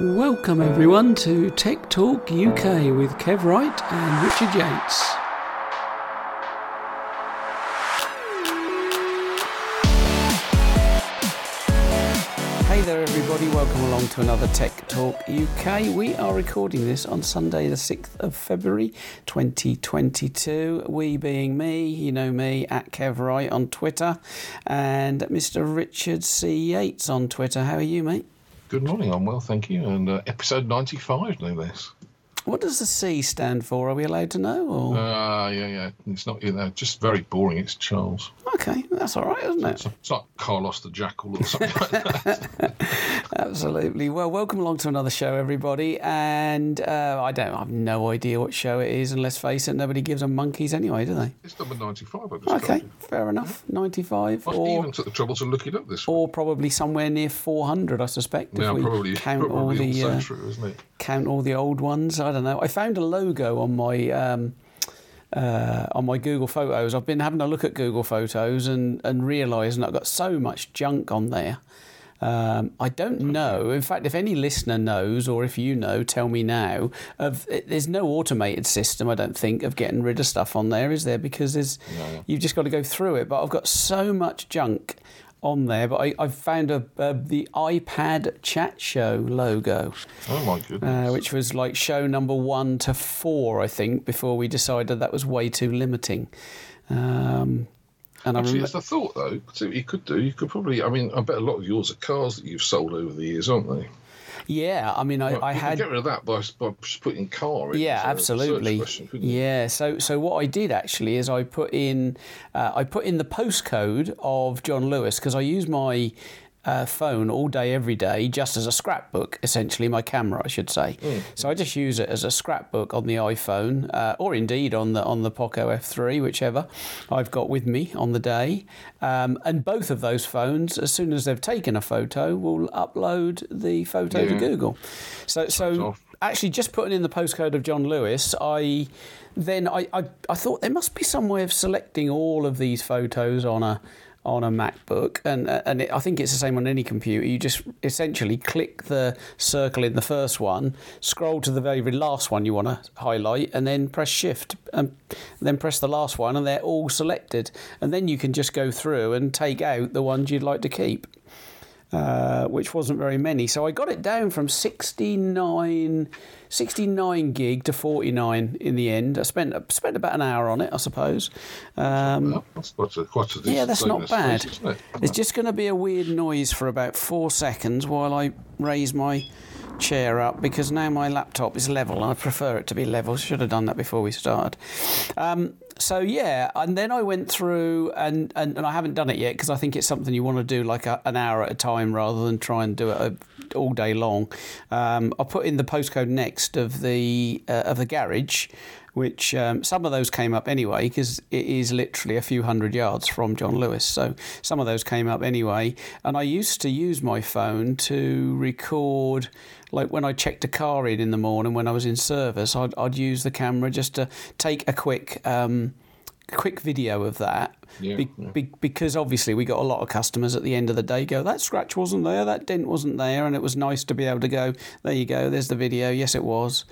Welcome everyone to Tech Talk UK with Kev Wright and Richard Yates. Welcome along to another Tech Talk UK. We are recording this on Sunday, the 6th of February 2022. We being me, you know me, at Kev Wright on Twitter, and Mr. Richard C. Yates on Twitter. How are you, mate? Good morning. I'm well, thank you. And uh, episode 95, no less. What does the C stand for? Are we allowed to know? Or? Uh, yeah, yeah. It's not, you know, just very boring. It's Charles. Okay, that's all right, isn't it? It's, like Carlos the Jackal or something like that. Absolutely. Well, welcome along to another show, everybody. And uh, I don't, I have no idea what show it is, and let's face it, nobody gives a monkeys anyway, do they? It's number 95. I just Okay, fair enough. Ninety-five, I or even took the trouble to look it up this week. or probably somewhere near four hundred, I suspect. Now, if we probably, count all the uh, true, isn't it? count all the old ones. I don't know. I found a logo on my um, uh, on my Google Photos. I've been having a look at Google Photos and and realising I've got so much junk on there. Um, I don't know. In fact, if any listener knows, or if you know, tell me now. Of there's no automated system, I don't think, of getting rid of stuff on there, is there? Because there's No. you've just got to go through it. But I've got so much junk on there. But I, I've found a, a the iPad Chat Show logo Oh, my goodness. uh, which was like show number one to four, I think, before we decided that was way too limiting. Um, and I Actually, remember, it's a thought, though. See what you could do. You could probably, I mean, I bet a lot of yours are cars that you've sold over the years, aren't they? Yeah, I mean, I, Well, I had. get rid of that by, by just putting car in. Yeah, as a search absolutely. question. Yeah, so so what I did actually is I put in uh, I put in the postcode of John Lewis because I use my uh, phone all day every day just as a scrapbook essentially my camera I should say. Mm. So I just use it as a scrapbook on the iPhone uh, or indeed on the on the Poco F3 whichever I've got with me on the day. Um, and both of those phones as soon as they've taken a photo will upload the photo to Google. So so actually just putting in the postcode of John Lewis, I then I, I, I thought there must be some way of selecting all of these photos on a on a MacBook, and uh, and it, I think it's the same on any computer. You just essentially click the circle in the first one, scroll to the very, very last one you want to highlight, and then press Shift, and then press the last one, and they're all selected. And then you can just go through and take out the ones you'd like to keep uh, which wasn't very many. So I got it down from 69, 69 gig to 49 in the end. I spent spent about an hour on it, I suppose. Um, Well, that's quite a, quite a yeah, that's not bad. space, isn't it? There's just going to be a weird noise for about four seconds while I raise my chair up because now my laptop is level and I prefer it to be level. Should have done that before we started. Um, so yeah, and then I went through and, and, and I haven't done it yet because I think it's something you want to do like a, an hour at a time rather than try and do it uh, all day long. Um, I put in the postcode next of the uh, of the garage, which um, some of those came up anyway because it is literally a few hundred yards from John Lewis. So some of those came up anyway. And I used to use my phone to record, like when I checked a car in in the morning when I was in service, I'd, I'd use the camera just to take a quick. Um, quick video of that Yeah, be, yeah. be, because obviously we got a lot of customers at the end of the day go that scratch wasn't there that dent wasn't there and it was nice to be able to go there you go there's the video yes it was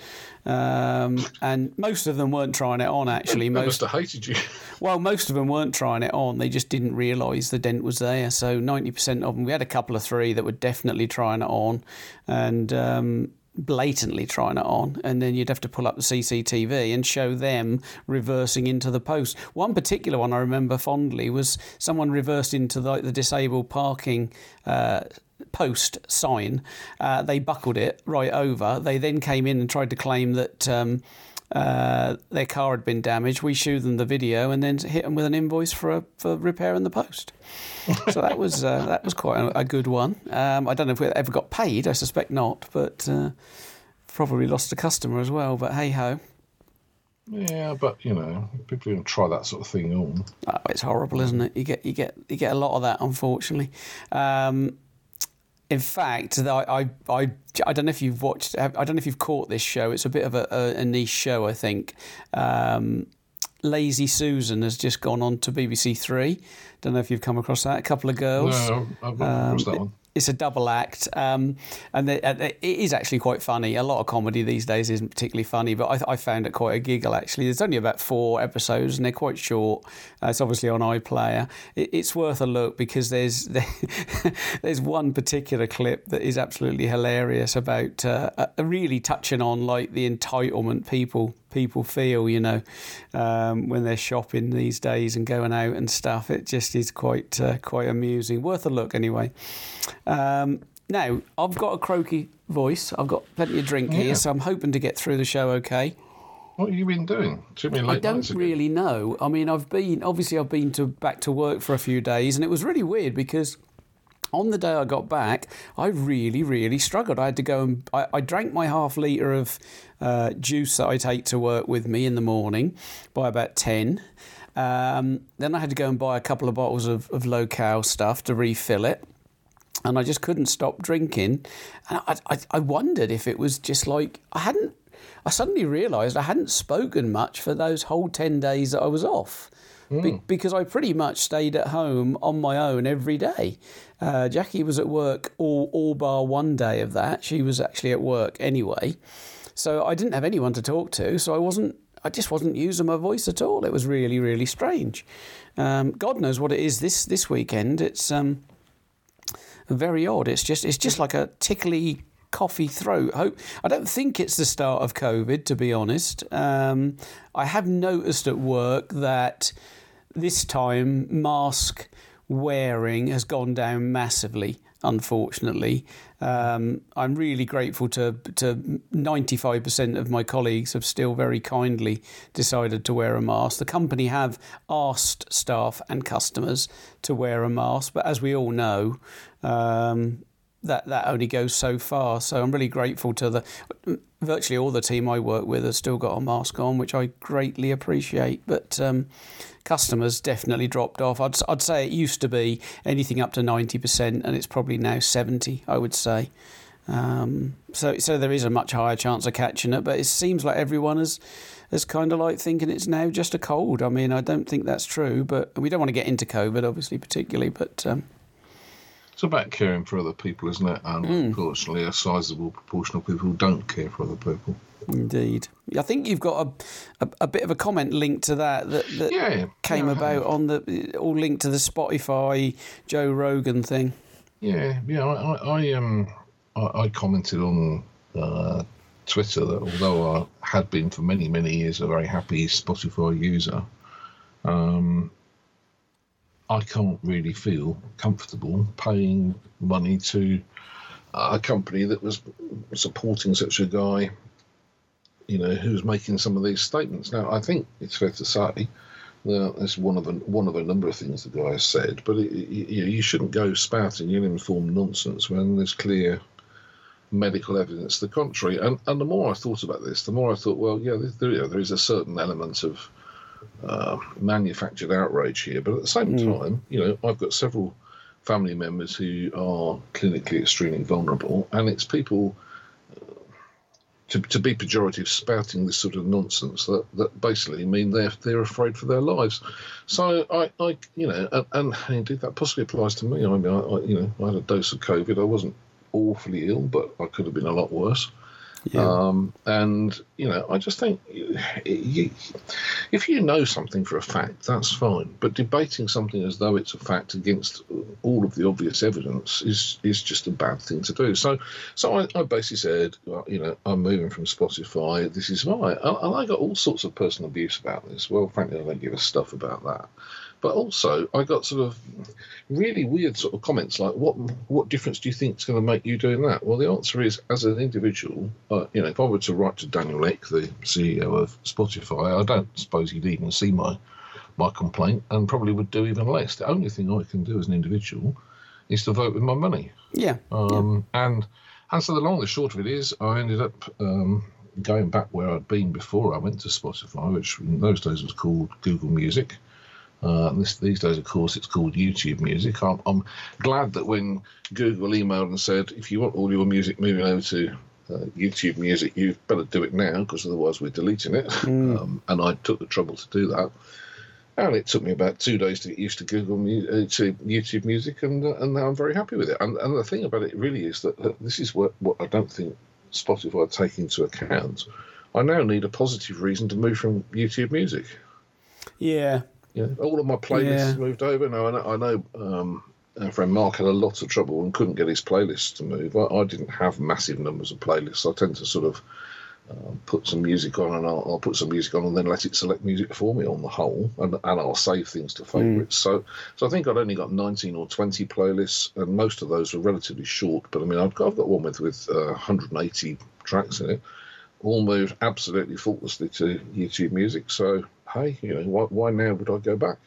um, and most of them weren't trying it on actually most must have hated you. well, most of them weren't trying it on. They just didn't realise the dent was there. So 90% of them, we had a couple of three that were definitely trying it on and um, blatantly trying it on. And then you'd have to pull up the CCTV and show them reversing into the post. One particular one I remember fondly was someone reversed into the, the disabled parking. Uh, post sign uh, they buckled it right over they then came in and tried to claim that um, uh, their car had been damaged. We showed them the video and then hit them with an invoice for a, for repairing the post. so that was uh, that was quite a, a good one. Um, I don't know if we ever got paid. I suspect not, but uh, probably lost a customer as well. But hey ho, Yeah, but you know, people going try that sort of thing on. oh, it's horrible, isn't it? You get you get you get a lot of that, unfortunately. Um, in fact, I, I, I, don't know if you've watched. I don't know if you've caught this show. It's a bit of a, a, a niche show, I think. Um, Lazy Susan has just gone on to BBC Three. Don't know if you've come across that. A couple of girls. No, I've not um, that one it's a double act, um, and the, uh, it is actually quite funny. A lot of comedy these days isn't particularly funny, but I, I found it quite a giggle. Actually, there's only about four episodes, and they're quite short. Uh, it's obviously on iPlayer. It, it's worth a look because there's there's one particular clip that is absolutely hilarious about uh, really touching on like the entitlement people people feel, you know, um, when they're shopping these days and going out and stuff. It just is quite uh, quite amusing. Worth a look anyway. Um, now I've got a croaky voice. I've got plenty of drink yeah. here, so I'm hoping to get through the show okay. What have you been doing? I don't really know. I mean, I've been obviously I've been to back to work for a few days, and it was really weird because on the day I got back, I really, really struggled. I had to go and I, I drank my half litre of uh, juice that I take to work with me in the morning by about 10. Um, then I had to go and buy a couple of bottles of, of low-cal stuff to refill it. And I just couldn't stop drinking. And I, I, I wondered if it was just like I hadn't, I suddenly realised I hadn't spoken much for those whole 10 days that I was off. Mm. Be- because I pretty much stayed at home on my own every day. Uh, Jackie was at work all, all bar one day of that. She was actually at work anyway. So I didn't have anyone to talk to. So I wasn't, I just wasn't using my voice at all. It was really, really strange. Um, God knows what it is this, this weekend. It's um, very odd. It's just, it's just like a tickly coffee throat. I don't think it's the start of COVID, to be honest. Um, I have noticed at work that this time mask wearing has gone down massively. Unfortunately, um, I'm really grateful to to 95% of my colleagues have still very kindly decided to wear a mask. The company have asked staff and customers to wear a mask, but as we all know, um, that that only goes so far. So I'm really grateful to the virtually all the team I work with has still got a mask on, which I greatly appreciate. But um, customers definitely dropped off. I'd I'd say it used to be anything up to ninety percent, and it's probably now seventy. I would say. Um, so so there is a much higher chance of catching it, but it seems like everyone is is kind of like thinking it's now just a cold. I mean, I don't think that's true, but we don't want to get into COVID, obviously, particularly, but. Um, it's about caring for other people, isn't it? And mm. unfortunately, a sizable proportion of people don't care for other people. Indeed. I think you've got a, a, a bit of a comment linked to that that, that yeah, came yeah, about on the all linked to the Spotify Joe Rogan thing. Yeah, yeah. I, I um I, I commented on uh, Twitter that although I had been for many many years a very happy Spotify user, um, I can't really feel comfortable paying money to a company that was supporting such a guy, you know, who's making some of these statements. Now, I think it's fair to say that that's one of a, one of a number of things the guy has said, but it, you, you shouldn't go spouting ill-informed nonsense when there's clear medical evidence to the contrary. And and the more I thought about this, the more I thought, well, yeah, there, there is a certain element of uh, manufactured outrage here. But at the same mm. time, you know, I've got several family members who are clinically extremely vulnerable, and it's people. To, to be pejorative, spouting this sort of nonsense that, that basically mean they're they're afraid for their lives. So I, I you know, and, and indeed that possibly applies to me. I mean, I, I, you know, I had a dose of COVID. I wasn't awfully ill, but I could have been a lot worse. Yeah. Um, and you know, I just think you, if you know something for a fact, that's fine. But debating something as though it's a fact against all of the obvious evidence is is just a bad thing to do. So, so I, I basically said, well, you know, I'm moving from Spotify. This is why, and I got all sorts of personal abuse about this. Well, frankly, I don't give a stuff about that. But also, I got sort of really weird sort of comments like, "What what difference do you think is going to make you doing that?" Well, the answer is, as an individual, uh, you know, if I were to write to Daniel Ek, the CEO of Spotify, I don't suppose he'd even see my my complaint, and probably would do even less. The only thing I can do as an individual is to vote with my money. Yeah. Um, yeah. And and so the long and the short of it is, I ended up. Um, going back where I'd been before I went to Spotify, which in those days was called Google Music, uh, this, these days, of course, it's called YouTube Music. I'm, I'm, glad that when Google emailed and said, if you want all your music moving over to uh, YouTube Music, you better do it now because otherwise we're deleting it. Mm. Um, and I took the trouble to do that. And it took me about two days to get used to Google uh, to YouTube Music, and uh, and now I'm very happy with it. And, and the thing about it really is that, that this is what, what I don't think Spotify take into account. I now need a positive reason to move from YouTube Music. Yeah. Yeah, all of my playlists Yeah. moved over. Now I know, I know um, our friend Mark had a lot of trouble and couldn't get his playlists to move. I, I didn't have massive numbers of playlists. I tend to sort of uh, put some music on and I'll, I'll put some music on and then let it select music for me on the whole, and, and I'll save things to favourites. So, so I think I'd only got 19 or 20 playlists, and most of those were relatively short. But I mean, I've got, I've got one with with uh, 180 tracks in it, all moved absolutely faultlessly to YouTube Music. So, hey, you know, why, why now would I go back?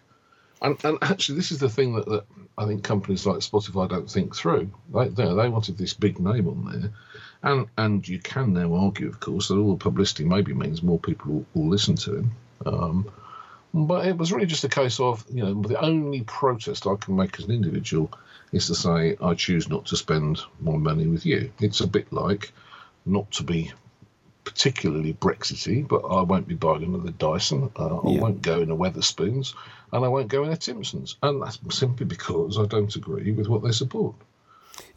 And, and actually, this is the thing that, that I think companies like Spotify don't think through. They, they, they wanted this big name on there. And and you can now argue, of course, that all the publicity maybe means more people will, will listen to him. Um, but it was really just a case of, you know, the only protest I can make as an individual is to say, I choose not to spend my money with you. It's a bit like not to be particularly Brexity, but I won't be buying another Dyson. Uh, I Yeah. won't go in a Wetherspoons, and I won't go in a Timpsons. And that's simply because I don't agree with what they support.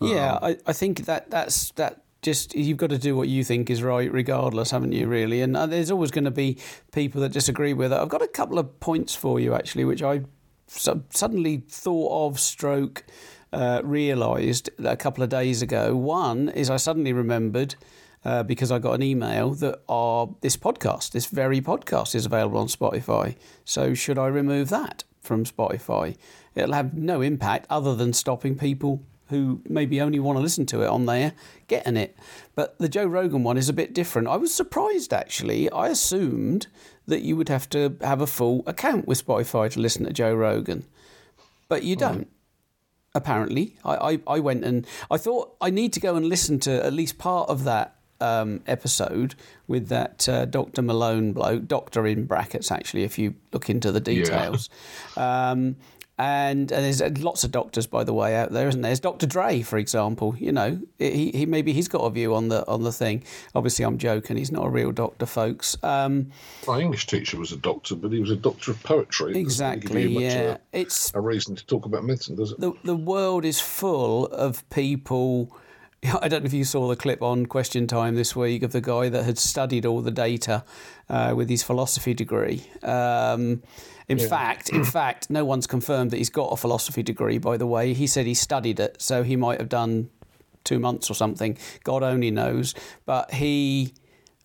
Yeah, Um, I, I think that that's that. Just you've got to do what you think is right, regardless, haven't you? Really, and uh, there's always going to be people that disagree with it. I've got a couple of points for you actually, which I suddenly thought of, stroke, uh, realised a couple of days ago. One is I suddenly remembered uh, because I got an email that our this podcast, this very podcast, is available on Spotify. So should I remove that from Spotify? It'll have no impact other than stopping people who maybe only want to listen to it on there getting it. But the Joe Rogan one is a bit different. I was surprised actually. I assumed that you would have to have a full account with Spotify to listen to Joe Rogan, but you don't apparently. I, I, I went and I thought I need to go and listen to at least part of that um, episode with that uh, Dr. Malone bloke, doctor in brackets, actually, if you look into the details. Um, and, and there's uh, lots of doctors, by the way, out there, isn't there? There's Dr. Dre, for example. You know, he, he maybe he's got a view on the on the thing. Obviously, I'm joking. He's not a real doctor, folks. Um, My English teacher was a doctor, but he was a doctor of poetry. Exactly. of Yeah, a- it's a reason to talk about medicine, does it? the the world is full of people. I don't know if you saw the clip on Question Time this week of the guy that had studied all the data uh, with his philosophy degree. Um, in fact, in fact, no one's confirmed that he's got a philosophy degree. By the way, he said he studied it, so he might have done two months or something. God only knows. But he,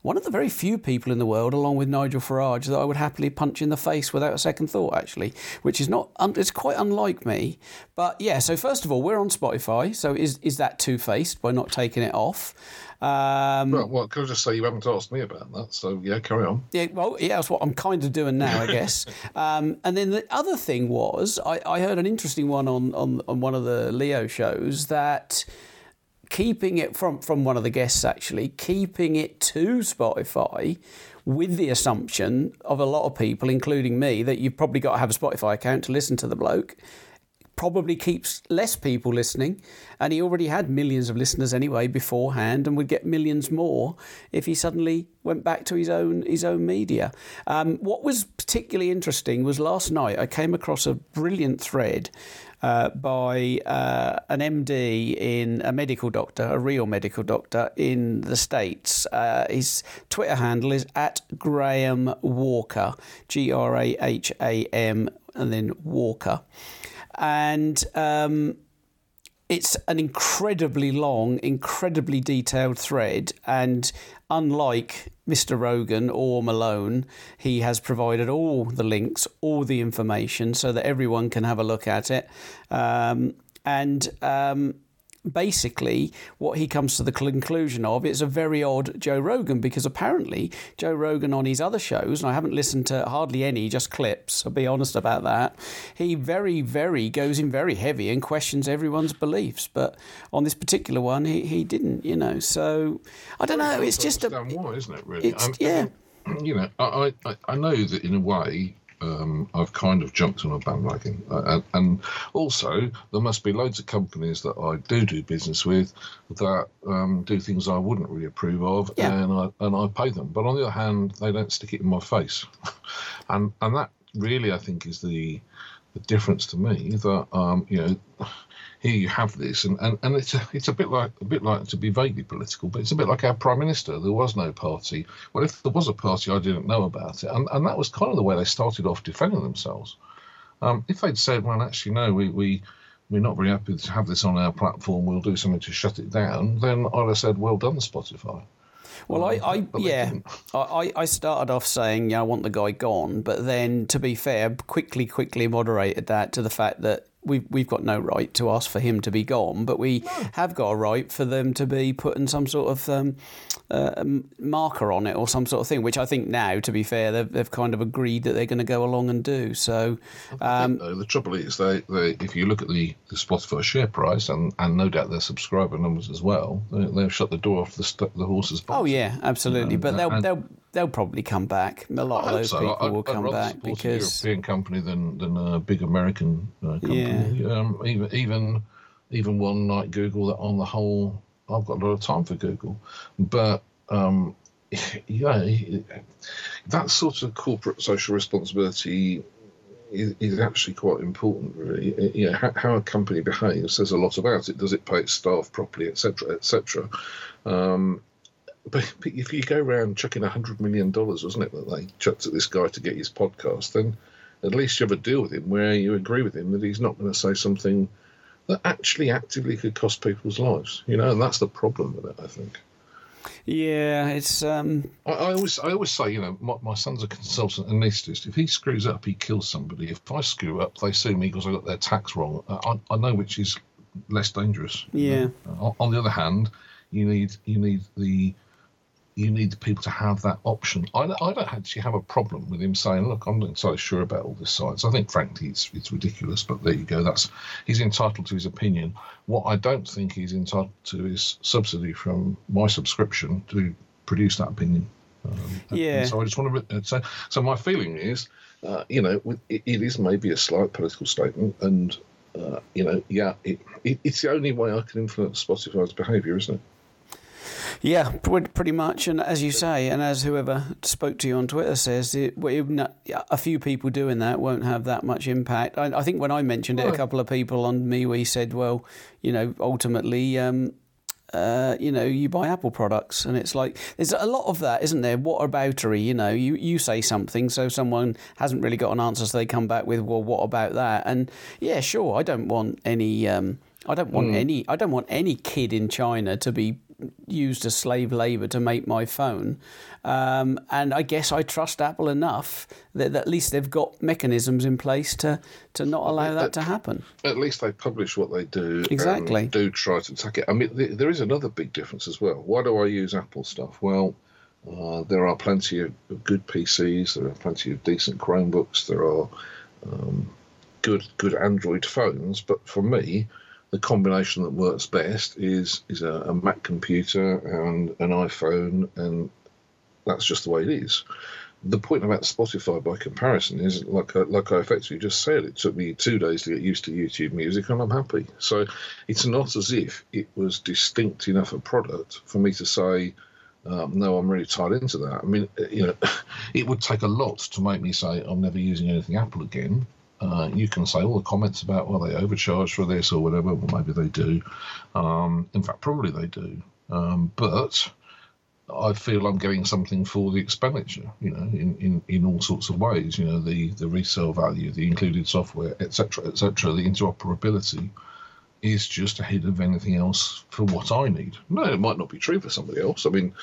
one of the very few people in the world, along with Nigel Farage, that I would happily punch in the face without a second thought, actually, which is not, it's quite unlike me. But yeah, so first of all, we're on Spotify. So is, is that two faced by not taking it off? Um, Well, well, can I just say you haven't asked me about that? So yeah, carry on. yeah, well, yeah, that's what I'm kind of doing now, I guess. um, and then the other thing was, I, I heard an interesting one on, on, on one of the Leo shows that keeping it from, from one of the guests actually, keeping it to Spotify with the assumption of a lot of people, including me, that you've probably got to have a Spotify account to listen to the bloke probably keeps less people listening. And he already had millions of listeners anyway beforehand, and would get millions more if he suddenly went back to his own his own media. Um, what was particularly interesting was last night I came across a brilliant thread. Uh, by uh, an MD in a medical doctor, a real medical doctor in the States. Uh, his Twitter handle is at Graham Walker, G R A H A M, and then Walker and um, it's an incredibly long, incredibly detailed thread. And unlike Mr. Rogan or Malone, he has provided all the links, all the information, so that everyone can have a look at it. Um, and um, basically, what he comes to the conclusion of is a very odd Joe Rogan because apparently Joe Rogan on his other shows, and I haven't listened to hardly any, just clips. I'll be honest about that. He very, very goes in very heavy and questions everyone's beliefs, but on this particular one, he, he didn't. You know, so I don't know. It's just a why, isn't it? Really, I'm- um, yeah. You know, I, I I know that in a way, um, I've kind of jumped on a bandwagon. Uh, and, also, there must be loads of companies that I do do business with that um, do things I wouldn't really approve of, yeah. and I and I pay them. But on the other hand, they don't stick it in my face, and and that really I think is the the difference to me that um, you know here you have this, and, and, and it's a, it's a bit like a bit like to be vaguely political, but it's a bit like our prime minister. There was no party. Well, if there was a party, I didn't know about it, and and that was kind of the way they started off defending themselves. Um, if they'd said, well, actually, no, we we we're not very happy to have this on our platform. We'll do something to shut it down. Then I'd have said, well done, Spotify. Well, I, I yeah, I, I started off saying, yeah, I want the guy gone, but then, to be fair, quickly, quickly moderated that to the fact that we've we've got no right to ask for him to be gone, but we no. have got a right for them to be putting some sort of um, uh, marker on it or some sort of thing. Which I think now, to be fair, they've, they've kind of agreed that they're going to go along and do. So um, the trouble is, they, they if you look at the, the Spotify share price and, and no doubt their subscriber numbers as well, they, have shut the door off the the horse's. Oh yeah, absolutely. You know, but they'll and, they'll they'll probably come back. A lot of those so. people I, will I'd come back because a European company than than a big American uh, company. Yeah. Um, even even even one like Google that on the whole I've got a lot of time for Google, but um, yeah, that sort of corporate social responsibility is, is actually quite important. Really, you know how, how, a company behaves says a lot about it. Does it pay its staff properly, etc., etc. Um, but, but if you go around chucking a hundred million dollars, wasn't it, that they chucked at this guy to get his podcast, then at least you have a deal with him where you agree with him that he's not going to say something that actually actively could cost people's lives. You know, and that's the problem with it, I think. Yeah, it's. Um... I, I, always, I always say, you know, my, my son's a consultant anaesthetist. If he screws up, he kills somebody. If I screw up, they sue me because I got their tax wrong. I, I know which is less dangerous. Yeah. You know? on the other hand, you need you need the you need people to have that option. I, I don't actually have a problem with him saying, "Look, I'm not entirely sure about all this science." I think, frankly, it's it's ridiculous. But there you go. That's he's entitled to his opinion. What I don't think he's entitled to is subsidy from my subscription to produce that opinion. Um, yeah. So I just want to. So, so my feeling is, uh, you know, it, it is maybe a slight political statement, and uh, you know, yeah, it, it, it's the only way I can influence Spotify's behaviour, isn't it? Yeah, pretty much. And as you say, and as whoever spoke to you on Twitter says, it, a few people doing that won't have that much impact. I, I think when I mentioned it, a couple of people on MeWe said, well, you know, ultimately, um, uh, you know, you buy Apple products, and it's like there's a lot of that, isn't there? What aboutery? You know, you, you say something, so someone hasn't really got an answer, so they come back with, well, what about that? And yeah, sure, I don't want any. Um, I don't want mm. any. I don't want any kid in China to be used as slave labour to make my phone. Um, and I guess I trust Apple enough that, that, at least they've got mechanisms in place to, to not allow that at, to happen. At least they publish what they do. Exactly. do try to attack it. I mean, th- there is another big difference as well. Why do I use Apple stuff? Well, uh, there are plenty of good PCs. There are plenty of decent Chromebooks. There are um, good good Android phones. But for me, the combination that works best is is a, a, Mac computer and an iPhone, and that's just the way it is. The point about Spotify, by comparison, is like I, like I effectively just said. It took me two days to get used to YouTube Music, and I'm happy. So it's not as if it was distinct enough a product for me to say. Um, no, I'm really tied into that. I mean, you know, it would take a lot to make me say I'm never using anything Apple again. Uh, you can say all the comments about well they overcharge for this or whatever. Well, maybe they do. Um, in fact, probably they do. Um, but I feel I'm getting something for the expenditure. You know, in, in, in all sorts of ways. You know, the the resale value, the included software, etc., etc. The interoperability is just ahead of anything else for what I need. No, it might not be true for somebody else. I mean,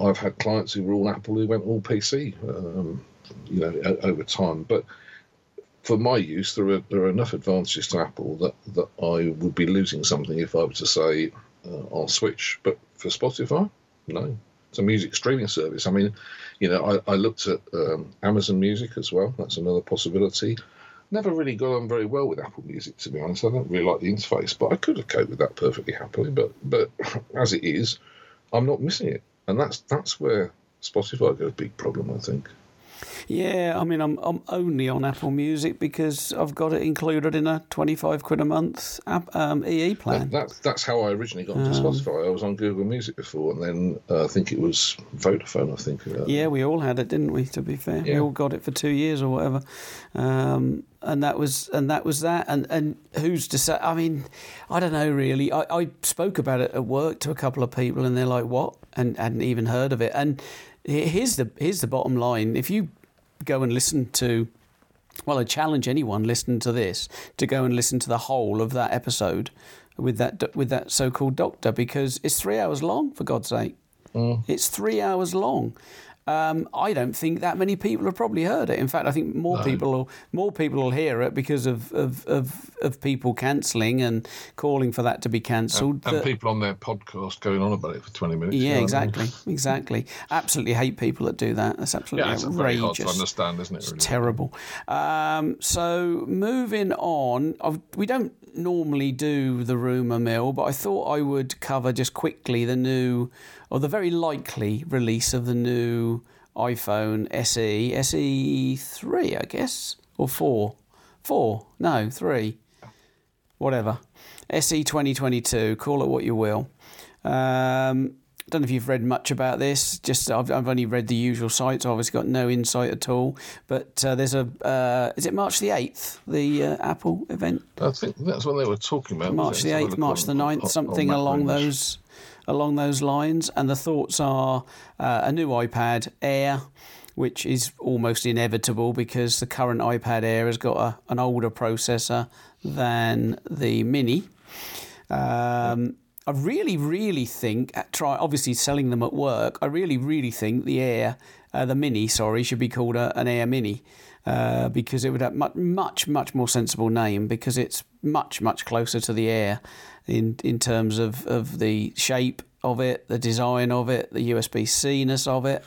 I've had clients who were all Apple who went all PC. Um, you know, over time, but for my use, there are there are enough advantages to Apple that that I would be losing something if I were to say uh, I'll switch. But for Spotify, no, it's a music streaming service. I mean, you know, I, I looked at um, Amazon Music as well. That's another possibility. Never really got on very well with Apple Music, to be honest. I don't really like the interface, but I could have coped with that perfectly happily. But but as it is, I'm not missing it, and that's that's where Spotify got a big problem, I think. Yeah, I mean, I'm I'm only on Apple Music because I've got it included in a 25 quid a month app, um, EE plan. That, that's that's how I originally got into Um, Spotify. I was on Google Music before, and then uh, I think it was Vodafone. I think. Uh, Yeah, we all had it, didn't we? To be fair, we all got it for two years or whatever, um, and that was and that was that. And and who's to say? I mean, I don't know really. I, I spoke about it at work to a couple of people, and they're like, "What?" and hadn't even heard of it. And here's the here's the bottom line: if you go and listen to well, I challenge anyone listening to this to go and listen to the whole of that episode with that with that so-called doctor because it's three hours long. For God's sake, mm. it's three hours long. Um, I don't think that many people have probably heard it. In fact, I think more people will more people will hear it because of of, of, of people cancelling and calling for that to be cancelled. and that- people on their podcast going on about it for 20 minutes. you yeah, know what I mean? exactly, exactly. Absolutely hate people that do that. That's absolutely Yeah, it's very hard to outrageous understand, isn't it? Really? terrible. Um, so moving on, I've, we don't normally do the rumor mill, but I thought I would cover just quickly the new, or the very likely release of the new iPhone SE, SE three, I guess, or four, four, no, three, whatever, SE twenty twenty two. Call it what you will. Um, I don't know if you've read much about this. Just I've, I've only read the usual sites. I've obviously, got no insight at all. But uh, there's a uh, is it March the eighth, the uh, Apple event? I think that's when they were talking about March the eighth, March the 9th, on- something on along those along those lines. And the thoughts are uh, a new iPad Air, which is almost inevitable because the current iPad Air has got a, an older processor than the Mini. Um, I really, really think, at try obviously selling them at work. I really, really think the Air, uh, the Mini, sorry, should be called a, an Air Mini uh, because it would have much, much, much more sensible name because it's much, much closer to the Air in in terms of, of the shape of it, the design of it, the USB C ness of it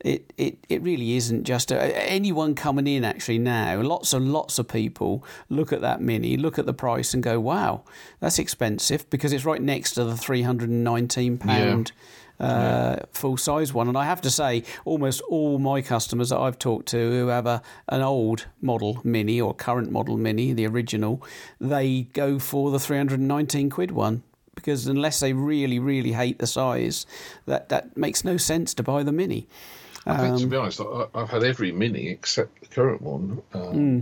it, it, it really isn't just a, anyone coming in actually now. Lots and lots of people look at that mini, look at the price, and go, "Wow, that's expensive," because it's right next to the three hundred and nineteen pound. Uh, full size one, and I have to say, almost all my customers that I've talked to who have a an old model mini or current model mini, the original, they go for the 319 quid one because unless they really, really hate the size, that, that makes no sense to buy the mini. I think, to Um, be honest, I, I've had every Mini except the current one. Um, Hmm.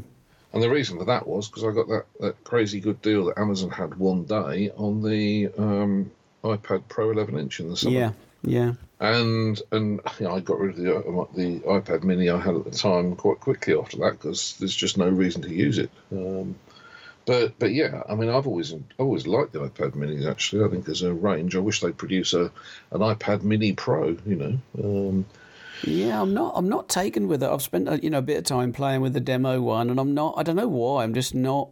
And the reason for that was because I got that, that crazy good deal that Amazon had one day on the um, iPad Pro 11 inch in the summer. Yeah, yeah, And and you know, I got rid of the uh, the iPad Mini I had at the time quite quickly after that because there's just no reason to use it. Um, but but yeah, I mean, I've always I've always liked the iPad Minis. Actually, I think as a range, I wish they'd produce a an iPad Mini Pro. You know, um, yeah. I'm not. I'm not taken with it. I've spent uh, you know a bit of time playing with the demo one, and I'm not. I don't know why. I'm just not.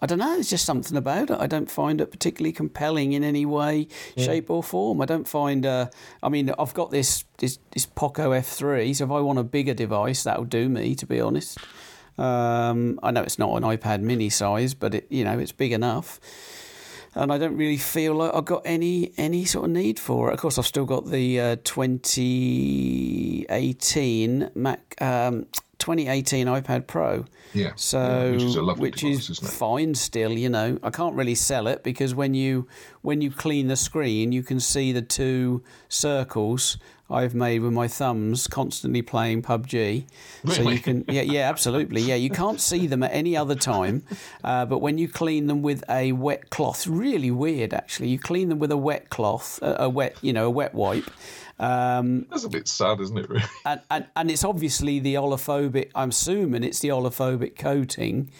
I don't know. There's just something about it. I don't find it particularly compelling in any way, shape, or form. I don't find. Uh, I mean, I've got this this this Poco F3, so if I want a bigger device, that'll do me. To be honest, um, I know it's not an iPad Mini size, but it you know it's big enough. And I don't really feel like I've got any any sort of need for it. Of course, I've still got the uh, 2018 Mac, um, 2018 iPad Pro. Yeah, So, yeah, which is a lovely which device, is fine still. You know, I can't really sell it because when you when you clean the screen, you can see the two circles I've made with my thumbs constantly playing PUBG. So you can, yeah, yeah, absolutely, yeah. You can't see them at any other time, uh, but when you clean them with a wet cloth, really weird actually. You clean them with a wet cloth, a, a wet, you know, a wet wipe. Um, That's a bit sad, isn't it? Really? and, and, and it's obviously the oleophobic, I'm assuming it's the oleophobic coating,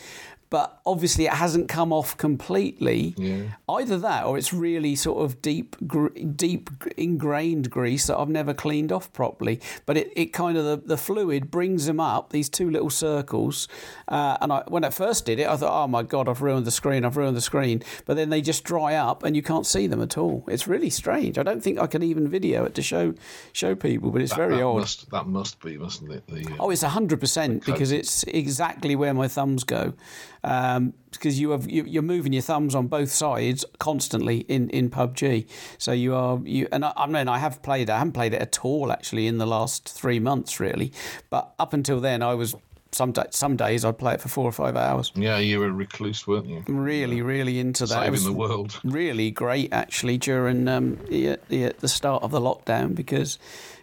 but obviously it hasn't come off completely. Yeah. Either that or it's really sort of deep, gr- deep ingrained grease that I've never cleaned off properly. But it, it kind of, the, the fluid brings them up, these two little circles. Uh, and I, when I first did it, I thought, oh my God, I've ruined the screen, I've ruined the screen. But then they just dry up and you can't see them at all. It's really strange. I don't think I can even video it to show show people, but it's very that odd. Must, that must be, mustn't it? The, uh, Oh, it's hundred percent because it's exactly where my thumbs go. Um, because you have you, are moving your thumbs on both sides constantly in, in PUBG. So you are you and I, I mean I have played I haven't played it at all actually in the last three months really. But up until then, I was some day, some days I'd play it for four or five hours. Yeah, you were a recluse, weren't you? Really, really into that. Saving the world. Really great actually during um, the, the the start of the lockdown because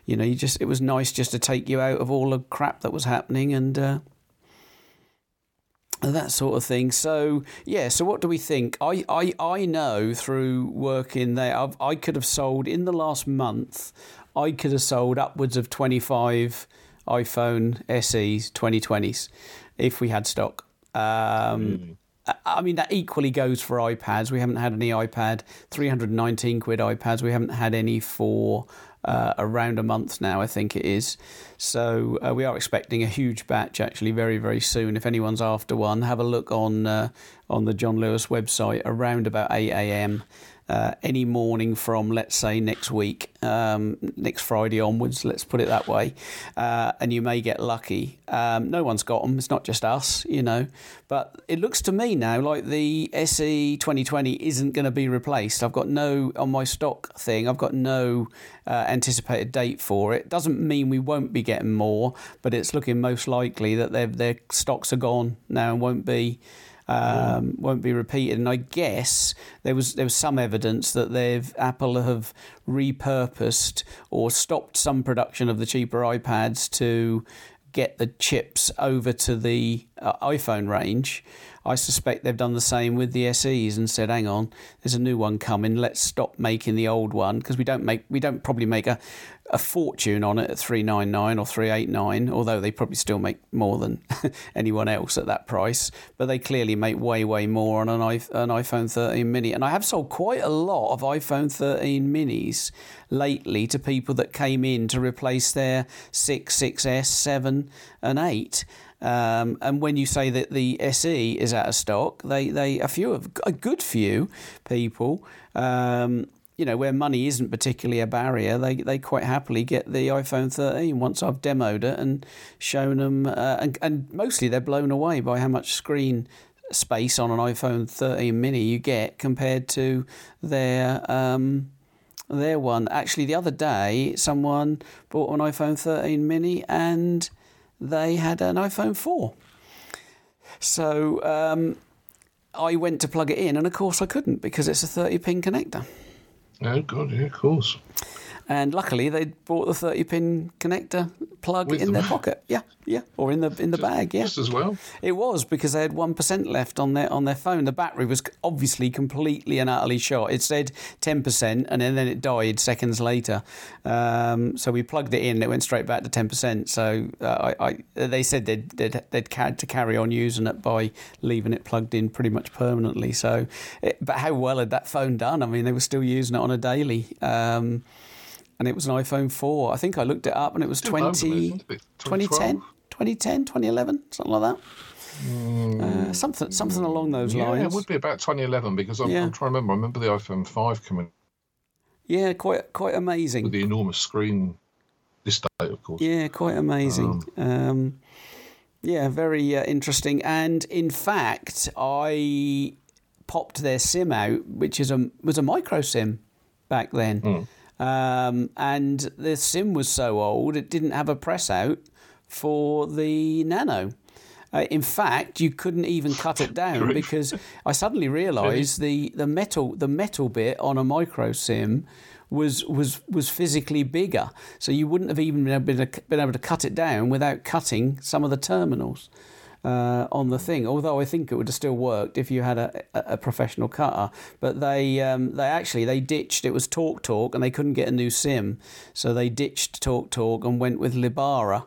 you know you just it was nice just to take you out of all the crap that was happening and. Uh, that sort of thing. So yeah, so what do we think? I I, I know through working there, I've, I could have sold in the last month. I could have sold upwards of twenty five iPhone SEs, twenty twenties, if we had stock. Um, I mean, that equally goes for iPads. We haven't had any iPad 319 quid iPads. We haven't had any for uh, around a month now, I think it is. So uh, we are expecting a huge batch actually very very soon. If anyone's after one, have a look on uh, on the John Lewis website around about 8 a.m uh, any morning from, let's say, next week, um, next Friday onwards, let's put it that way, uh, and you may get lucky. Um, no one's got them, it's not just us, you know. But it looks to me now like the SE 2020 isn't going to be replaced. I've got no, on my stock thing, I've got no uh, anticipated date for it. Doesn't mean we won't be getting more, but it's looking most likely that their, their stocks are gone now and won't be um, won't be repeated. And I guess there was there was some evidence that they've Apple have repurposed or stopped some production of the cheaper iPads to get the chips over to the uh, iPhone range. I suspect they've done the same with the SEs and said, "Hang on, there's a new one coming. Let's stop making the old one because we don't make we don't probably make a a fortune on it at 399 or 389 although they probably still make more than anyone else at that price. But they clearly make way way more on an, an iphone 13 mini. And i have sold quite a lot of iphone 13 minis lately to people that came in to replace their 6 6s 7 and 8 um, and when you say that the SE is out of stock, they, they a few of a good few people um, you know, where money isn't particularly a barrier, they, they quite happily get the iPhone 13 once I've demoed it and shown them. Uh, and, and mostly they're blown away by how much screen space on an iPhone 13 mini you get compared to their. Um, their one. Actually, the other day, someone bought an iPhone 13 mini and they had an iPhone 4. So um, I went to plug it in, and of course I couldn't because it's a 30 pin connector. Oh, God, yeah, of course. And luckily, they bought the 30 pin connector plug With in them. their pocket. Yeah, yeah, or in the in the just, bag. Yeah, just as well. It was because they had one percent left on their on their phone. The battery was obviously completely and utterly shot. It said ten percent, and then, then it died seconds later. Um, so we plugged it in, and it went straight back to ten percent. So uh, I, I, they said they'd they'd, they'd had to carry on using it by leaving it plugged in pretty much permanently. So, it, but how well had that phone done? I mean, they were still using it on a daily. Um, and it was an iPhone 4. I think I looked it up and it was 20, 2010, 2010, 2011, something like that. Mm. Uh, something something along those yeah, lines. Yeah, it would be about 2011 because I'm, yeah. I'm, trying to remember. I remember the iPhone 5 coming. Yeah, quite quite amazing. With the enormous screen This display, of course. Yeah, quite amazing. Um, um, yeah, very uh, interesting. And in fact, I popped their SIM out, which is a was a micro SIM back then. Mm. Um, and the SIM was so old it didn't have a press out for the Nano. Uh, in fact, you couldn't even cut it down because I suddenly realised the, the metal the metal bit on a micro SIM was was was physically bigger, so you wouldn't have even been able to, been able to cut it down without cutting some of the terminals uh, on the thing. Although I think it would have still worked if you had a, a professional cutter. But they um, they actually they ditched. It was Talk Talk, and they couldn't get a new SIM, so they ditched Talk Talk and went with Lebara.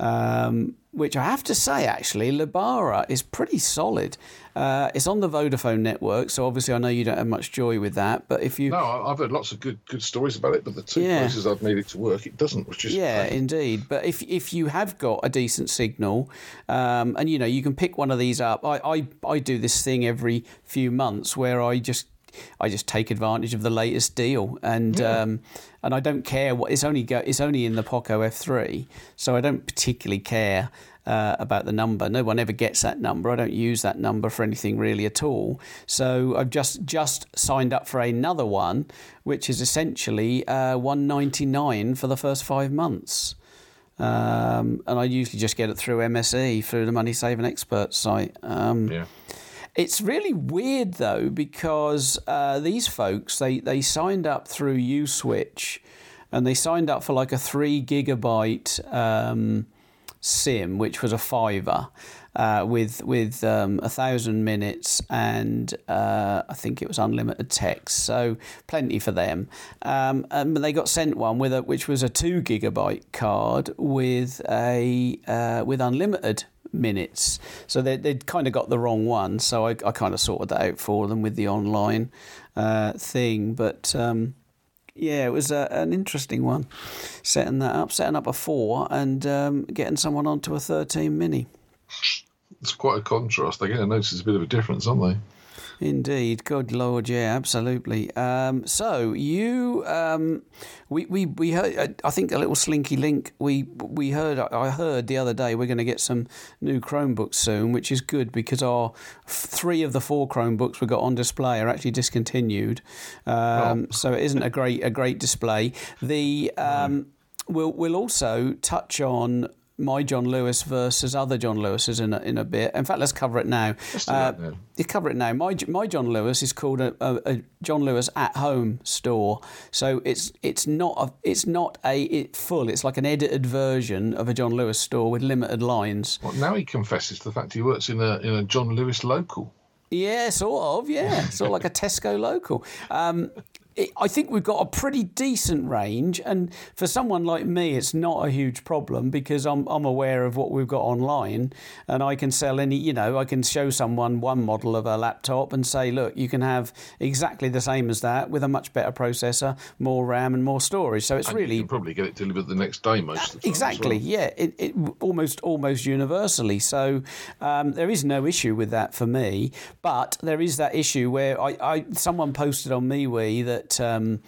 Um, which I have to say, actually, Lebara is pretty solid. Uh, it's on the Vodafone network, so obviously I know you don't have much joy with that. But if you no, I've heard lots of good good stories about it. But the two yeah. places I've made it to work, it doesn't, which is yeah, indeed. But if if you have got a decent signal, um, and you know you can pick one of these up, I, I I do this thing every few months where I just I just take advantage of the latest deal, and Yeah. um, and I don't care what it's only go, it's only in the Poco F3, so I don't particularly care. Uh, about the number, no one ever gets that number. I don't use that number for anything really at all. So I've just just signed up for another one, which is essentially uh, one ninety nine for the first five months. Um, and I usually just get it through MSE through the Money Saving Experts site. Um, Yeah. it's really weird though because uh, these folks they, they signed up through USwitch and they signed up for like a three gigabyte um, sim, which was a fiver. Uh, with with um, a thousand minutes and uh, I think it was unlimited text, so plenty for them. Um, and they got sent one with a which was a two gigabyte card with a uh, with unlimited minutes. So they, they'd kind of got the wrong one. So I, I kind of sorted that out for them with the online uh, thing. But um, yeah, it was a, an interesting one setting that up, setting up a four and um, getting someone onto a 13 mini. It's quite a contrast. Again, I notice a bit of a difference, aren't they? Indeed, good lord, yeah, absolutely. Um, so you, um, we, we, we heard. I think a little slinky link. We we heard. I heard the other day we're going to get some new Chromebooks soon, which is good because our three of the four Chromebooks we got on display are actually discontinued. Um, So it isn't a great a great display. The um, we'll we'll also touch on. My John Lewis versus other John Lewis's in a, in a bit. In fact, let's cover it now. Uh, you cover it now. My my John Lewis is called a, a, a John Lewis at home store. So it's it's not a it's not a it full. It's like an edited version of a John Lewis store with limited lines. Well, now he confesses to the fact he works in a in a John Lewis local. Yeah, sort of. Yeah, sort of like a Tesco local. Um, it, I think we've got a pretty decent range, and for someone like me, it's not a huge problem because I'm I'm aware of what we've got online, and I can sell any. You know, I can show someone one model of a laptop and say, look, you can have exactly the same as that with a much better processor, more RAM, and more storage. So it's And you really can probably get it delivered the next day most of the time. Exactly. well. Yeah. It, it almost almost universally. So um, there is no issue with that for me. But there is that issue where I, I someone posted on MeWe that. Um,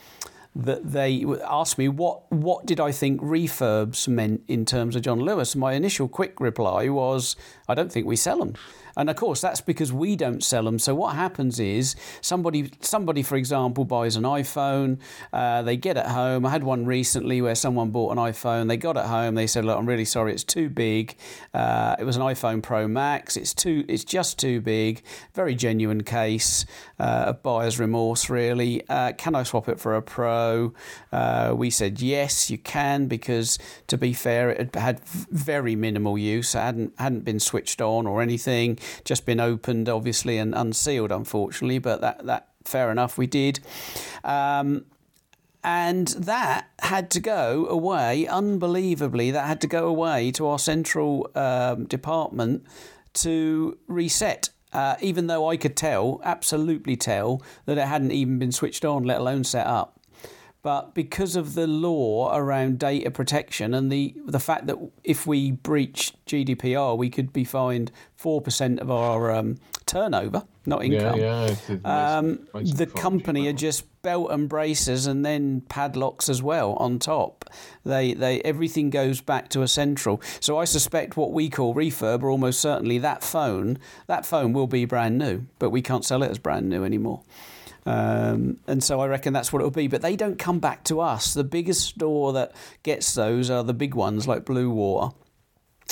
that they asked me what what did I think refurbs meant in terms of John Lewis. My initial quick reply was, I don't think we sell them. And of course, that's because we don't sell them. So what happens is somebody, somebody, for example, buys an iPhone. Uh, they get it home. I had one recently where someone bought an iPhone. They got it home. They said, "Look, I'm really sorry. It's too big. Uh, it was an iPhone Pro Max. It's too. It's just too big. Very genuine case uh, of buyer's remorse. Really. Uh, can I swap it for a Pro? Uh, we said yes, you can because to be fair, it had very minimal use. It hadn't hadn't been switched on or anything just been opened, obviously, and unsealed, unfortunately. But that that fair enough, we did. Um, and that had to go away, unbelievably, that had to go away to our central um, department to reset. Uh, even though I could tell, absolutely tell, that it hadn't even been switched on, let alone set up. But because of the law around data protection and the the fact that if we breach GDPR, we could be fined four percent of our um, turnover, not income. yeah. it did- Um, makes it the company are just belt and braces and then padlocks as well on top. They they everything goes back to a central. So I suspect what we call refurb, or almost certainly that phone, that phone will be brand new, but we can't sell it as brand new anymore. Um, and so I reckon that's what it'll be. But they don't come back to us. The biggest store that gets those are the big ones like Bluewater.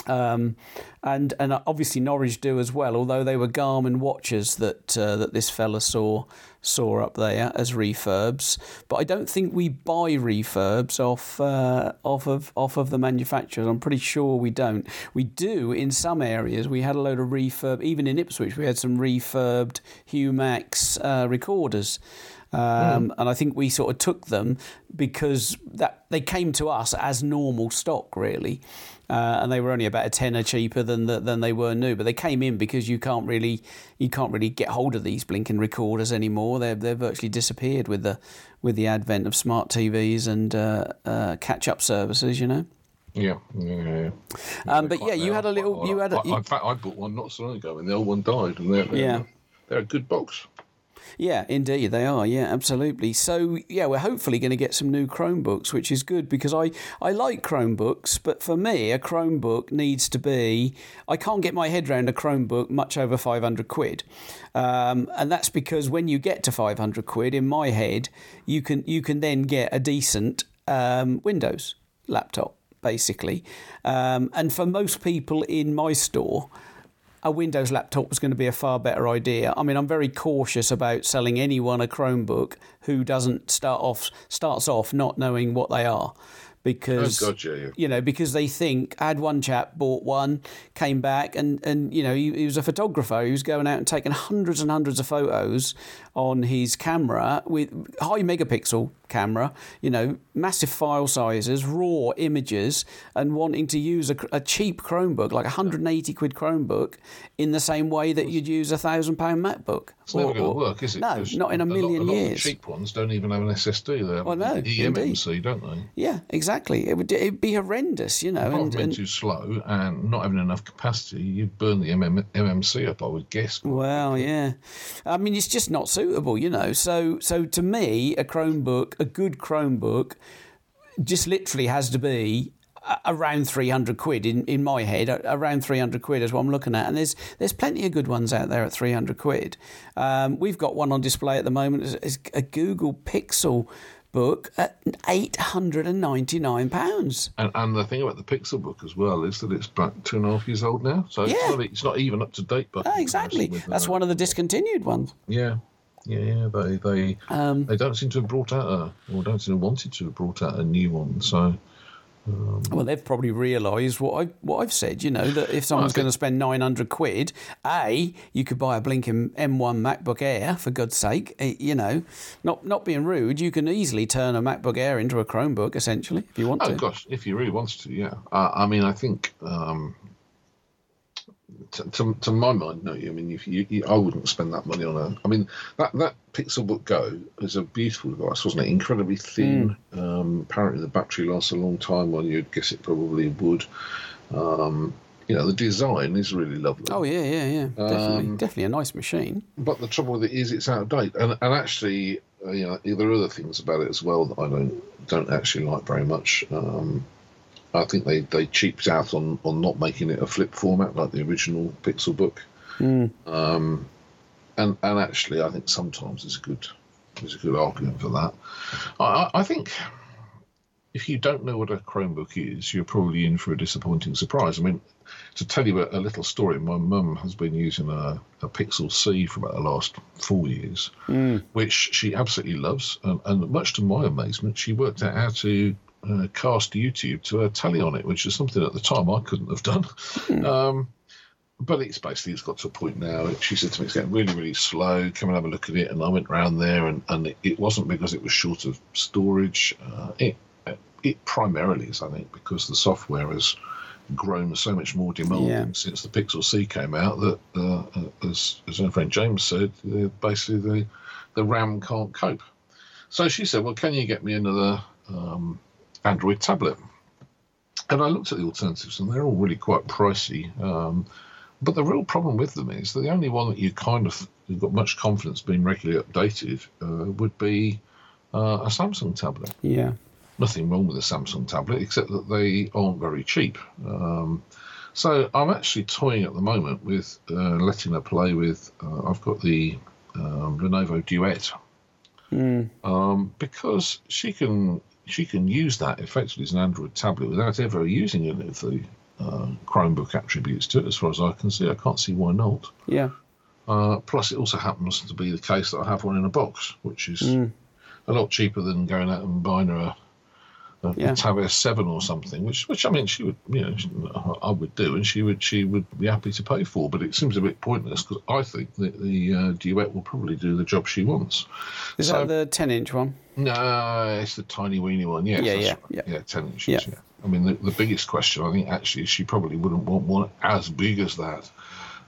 Um, and and obviously Norwich do as well. Although they were Garmin watches that uh, that this fella saw saw up there as refurbs, but I don't think we buy refurbs off uh, off of off of the manufacturers. I'm pretty sure we don't. We do in some areas. We had a load of refurb. Even in Ipswich, we had some refurbed Humax uh, recorders. Um, And I think we sort of took them because that they came to us as normal stock, really, uh, and they were only about a tenner cheaper than the, than they were new. But they came in because you can't really you can't really get hold of these blinking recorders anymore. They're they're virtually disappeared with the with the advent of smart TVs and uh, uh, catch up services. You know. Yeah, yeah, yeah. Um, but yeah, you had a little. You had a. I- in fact, I bought one not so long ago, and the old one died, and they're, they're, Yeah. they're a good box. Yeah, indeed, they are. Yeah, absolutely. So, yeah, we're hopefully going to get some new Chromebooks, which is good because I, I like Chromebooks, but for me, a Chromebook needs to be. I can't get my head around a Chromebook much over 500 quid. Um, and that's because when you get to 500 quid, in my head, you can, you can then get a decent um, Windows laptop, basically. Um, and for most people in my store, a Windows laptop was going to be a far better idea. I mean, I'm very cautious about selling anyone a Chromebook who doesn't start off starts off not knowing what they are because Oh, yeah, yeah. you know because they think I had one chap bought one came back and and you know he, he was a photographer he was going out and taking hundreds and hundreds of photos on his camera with high megapixel camera you know massive file sizes raw images and wanting to use a, a cheap Chromebook like a 180 quid Chromebook in the same way that you'd use a thousand pound MacBook It's never going to work, is it? no not in a lot- million a lot Of years the cheap ones don't even have an SSD. They have Well, no, eMMC, don't they? yeah exactly it would it'd be horrendous you know Apart and, from and too slow and not having enough capacity, you'd burn the MM, MMC up, I would guess. Well, yeah. I mean, it's just not suitable, you know. So, so to me, a Chromebook, a good Chromebook, just literally has to be around 300 quid in, in my head around 300 quid is what I'm looking at. And there's there's plenty of good ones out there at 300 quid. Um, we've got one on display at the moment. It's, it's a Google Pixel book at 899 pounds. And, and the thing about the Pixel book as well is that it's about two and a half years old now, so it's, Yeah. not, it's not even up to date. But oh, exactly. that's one of the discontinued ones. Yeah, yeah, yeah. They they um, they don't seem to have brought out a, or don't seem to have wanted to have brought out a new one. So Well, they've probably realised what I what I've said. You know that if someone's going to spend nine hundred quid, a you could buy a blinking M1 MacBook Air for God's sake. Eh, You know, not not being rude, you can easily turn a MacBook Air into a Chromebook essentially if you want Oh to. Oh gosh, if you really wanted to, yeah. Uh, I mean, I think um, to, to to my mind, no. I mean, if you, you, I wouldn't spend that money on a. I mean, that that Pixelbook Go is a beautiful device, wasn't it? Incredibly thin. Um, apparently, the battery lasts a long time. Well, you'd guess it probably would. Um, you know, the design is really lovely. Oh yeah, yeah, yeah, definitely, Um, definitely a nice machine. But the trouble with it is it's out of date, and and actually, uh, you know, there are other things about it as well that I don't don't actually like very much. Um, I think they they cheaped out on on not making it a flip format like the original Pixel book. Um, and and actually, I think sometimes there's a good there's a good argument for that. I, I- think. If you don't know what a Chromebook is, you're probably in for a disappointing surprise. I mean, to tell you a, a little story, my mum has been using a, a Pixel C for about the last four years, which she absolutely loves. And, and much to my amazement, she worked out how to uh, cast YouTube to a tally on it, which is something at the time I couldn't have done. Um, but it's basically it's got to a point now. She said to me, "It's getting really, really slow. Come and have a look at it." And I went round there, and, and it, it wasn't because it was short of storage. Uh, it it primarily is, I think, because the software has grown so much more demanding Yeah. since the Pixel C came out. That, uh, uh, as as our friend James said, uh, basically the the RAM can't cope. So she said, "Well, can you get me another um, Android tablet?" And I looked at the alternatives, and they're all really quite pricey. Um, but the real problem with them is that the only one that you kind of you've got much confidence being regularly updated uh, would be uh, a Samsung tablet. Yeah, Nothing wrong with a Samsung tablet except that they aren't very cheap. Um, so I'm actually toying at the moment with uh, letting her play with. Uh, I've got the um, Lenovo Duet um, because she can she can use that effectively as an Android tablet without ever using any of the uh, Chromebook attributes to it. As far as I can see, I can't see why not. yeah, Uh, plus, it also happens to be the case that I have one in a box, which is Mm. a lot cheaper than going out and buying her a, a, Yeah. a Tab S7 or something. Which, which I mean, she would, you know, she- I would do, and she would, she would be happy to pay for. But it seems a bit pointless because I think that the uh, Duet will probably do the job she wants. is So- that the ten-inch one? No, it's the tiny weeny one. Yes, Yeah, yeah, right. yeah. yeah, ten inches. Yeah. Yeah. I mean, the, the biggest question I think actually is she probably wouldn't want one as big as that.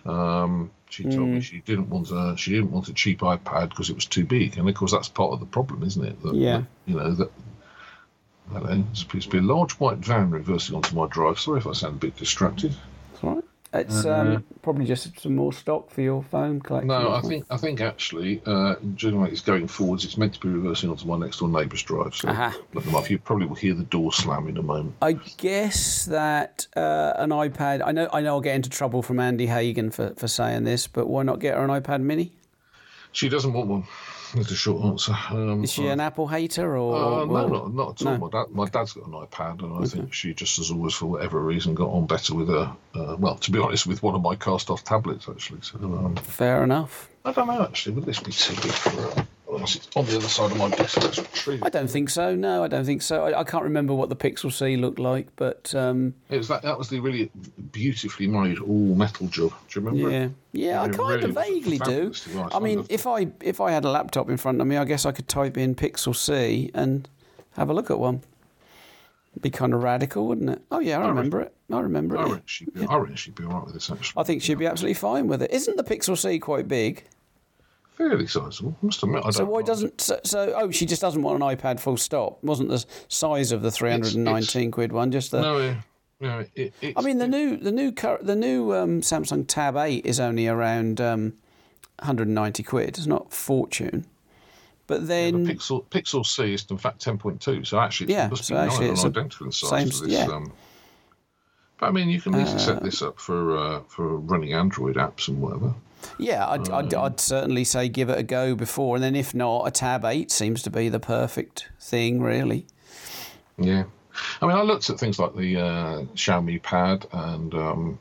Um, she told Mm. me she didn't want a she didn't want a cheap iPad because it was too big, and of course that's part of the problem, isn't it? That, Yeah. that, you know that. Hello, this appears to be a large white van reversing onto my drive. Sorry if I sound a bit distracted. That's all right. It's um, probably just some more stock for your phone collection. Uh, No, I think I think actually, uh, generally it's going forwards. It's meant to be reversing onto my next door neighbour's drive. So Aha. let them off. You probably will hear the door slam in a moment. I guess that uh, an iPad. I know. I know. I'll get into trouble from Andy Hagen for, for saying this, but why not get her an iPad Mini? She doesn't want one. That's a short answer. Um, Is she an Apple hater or? Uh, no, not, not at all. My, dad, my dad's got an iPad, and I think she just has always, for whatever reason, got on better with a. Uh, well, to be honest, with one of my cast-off tablets, actually. So um, Fair enough. I don't know. Actually, would this be too big for her? Unless it's on the other side of my desk. I don't think so. No, I don't think so. I, I can't remember what the Pixel C looked like, but um, It was that. That was the really beautifully made all-metal job. Do you remember? yeah, it? yeah, I kind really of vaguely do. device. I mean, loved if I if I had a laptop in front of me, I guess I could type in Pixel C and have a look at one. Be kind of radical, wouldn't it? Oh yeah, I remember it. I remember I it. reckon she'd be, I reckon she'd be all right with this. Actually, I think she'd be absolutely fine with it. Isn't the Pixel C quite big? Fairly sizable. I must admit. I So don't why mind. doesn't so, so? Oh, she just doesn't want an iPad full stop. Wasn't the size of the three hundred and nineteen quid one just the? No, yeah, yeah. It, I mean, the new the new cur- the new um, Samsung Tab Eight is only around um, 190 quid. It's not fortune, but The then Pixel Pixel C is in fact 10.2, so actually Yeah, it must so be actually it's identical in size same- this. yeah. Um, but I mean, you can easily set this up for uh, for running Android apps and whatever. Yeah, I'd, I'd, Um, I'd certainly say give it a go before, and then if not, a Tab Eight seems to be the perfect thing, really. Yeah, I mean, I looked at things like the uh, Xiaomi Pad, and um,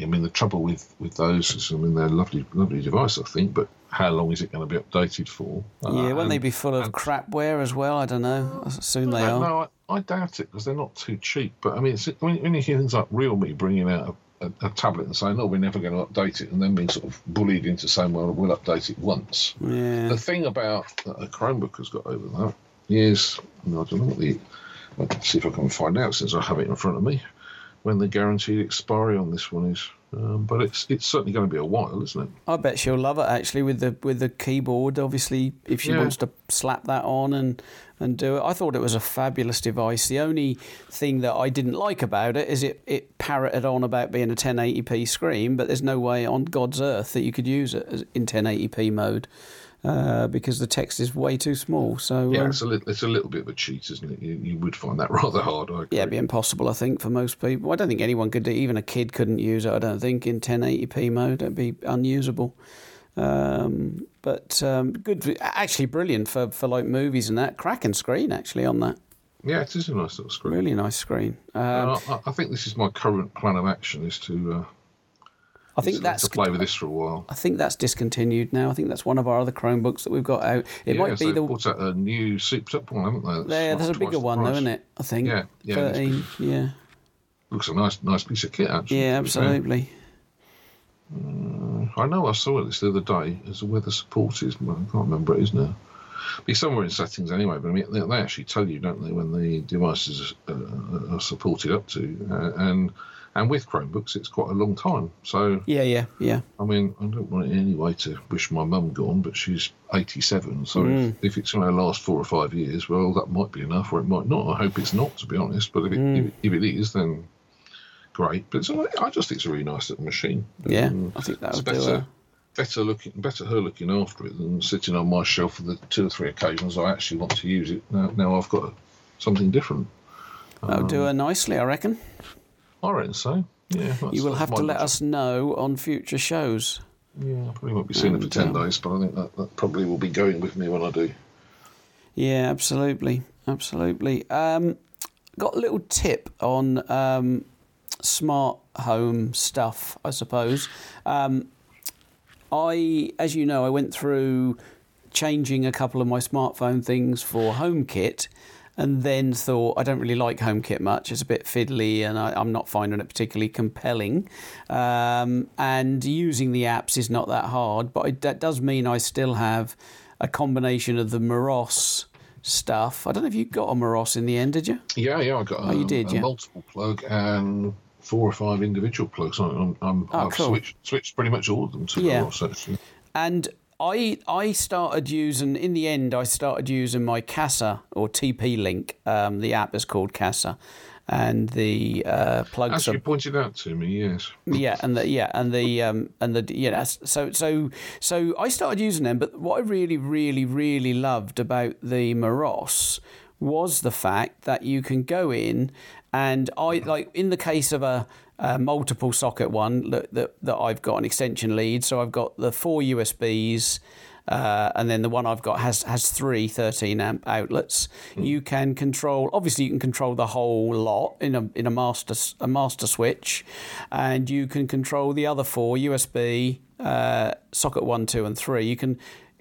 I mean, the trouble with with those is, I mean, they're a lovely, lovely device, I think, but how long is it going to be updated for? Uh, yeah, won't they be full of crapware as well? I don't know. Soon they I- are. No, I, I doubt it because they're not too cheap. But I mean, it's, when, when you hear things like Realme bringing out a, a, a tablet and saying, "No, we're never going to update it," and then being sort of bullied into saying, "Well, we'll update it once." Yeah. The thing about that a Chromebook has got over that is, I don't know what the. Let's see if I can find out since I have it in front of me when the guaranteed expiry on this one is. Um, but it's it's certainly going to be a while, isn't it? I bet she'll love it actually with the with the keyboard. Obviously, if she Yeah. wants to slap that on and and do it, I thought it was a fabulous device. The only thing that I didn't like about it is it it parroted on about being a 1080p screen, but there's no way on God's earth that you could use it in 1080p mode uh, because the text is way too small. So Yeah, um, it's a little it's a little bit of a cheat, isn't it? You, you would find that rather hard. Yeah, it'd be impossible, I think, for most people. I don't think anyone could do. Even a kid couldn't use it. I don't think in 1080p mode, it'd be unusable. Um, but um, good, actually, brilliant for, for like movies and that. Cracking screen actually on that. Yeah, it is a nice little screen. Really nice screen. Um, I, I think this is my current plan of action is to uh, I think that's to play with this for a while. I think that's discontinued now. I think that's one of our other Chromebooks that we've got out. It yeah, might be the brought out a new souped up one, haven't they? There. There's a bigger the one though, isn't it? I think. Yeah, yeah, Thirteen. Yeah. Looks a nice, nice piece of kit actually. Yeah. to be I know I saw this the other day as to whether the support is, but I can't remember it is now. Be somewhere in settings anyway. But I mean, they, they actually tell you, don't they, when the devices uh, are supported up to, uh, and and with Chromebooks, it's quite a long time. So Yeah. Yeah. Yeah. I mean, I don't want it in any way to wish my mum gone, but she's 87. So Mm. if, if it's going to last four or five years, well, that might be enough, or it might not. I hope it's not, to be honest. But if it, Mm. if, if it is, then great. But it's, I just think it's a really nice little machine. Yeah. Um, I think that would do better, it. better looking, better her looking after it than sitting on my shelf for the two or three occasions I actually want to use it. Now, now I've got something different. That'll Um, do her nicely, I reckon. I reckon so. Yeah, You will have to let us know on future shows. Yeah, I probably won't be seeing it for 10 um, days, but I think that, that probably will be going with me when I do. Yeah, absolutely, absolutely. Um, got a little tip on um, smart home stuff, I suppose. Um, I, as you know, I went through changing a couple of my smartphone things for HomeKit. And then thought I don't really like HomeKit much. It's a bit fiddly, and I, I'm not finding it particularly compelling. Um, and using the apps is not that hard, but it, that does mean I still have a combination of the Meross stuff. I don't know if you got a Meross in the end, did you? Yeah, yeah, I got Oh, you um, did, a yeah. multiple plug and four or five individual plugs. I'm, I'm, Oh, I've cool. switched, switched pretty much all of them to Yeah. Meross, actually. And I I started using in the end I started using my Kasa or TP Link. Um, the app is called Kasa, and the uh, plugs As are you pointed out to me, yes. yeah, and the yeah, and the um, and the yeah. So so so I started using them, but what I really really really loved about the Meross was the fact that you can go in and I like in the case of a, a multiple socket one that, that that I've got an extension lead, so I've got the four USBs. Uh, and then the one I've got has has three 13 amp outlets. You can control. Obviously, you can control the whole lot in a in a master a master switch, and you can control the other four USB uh, socket one, two, and three. You can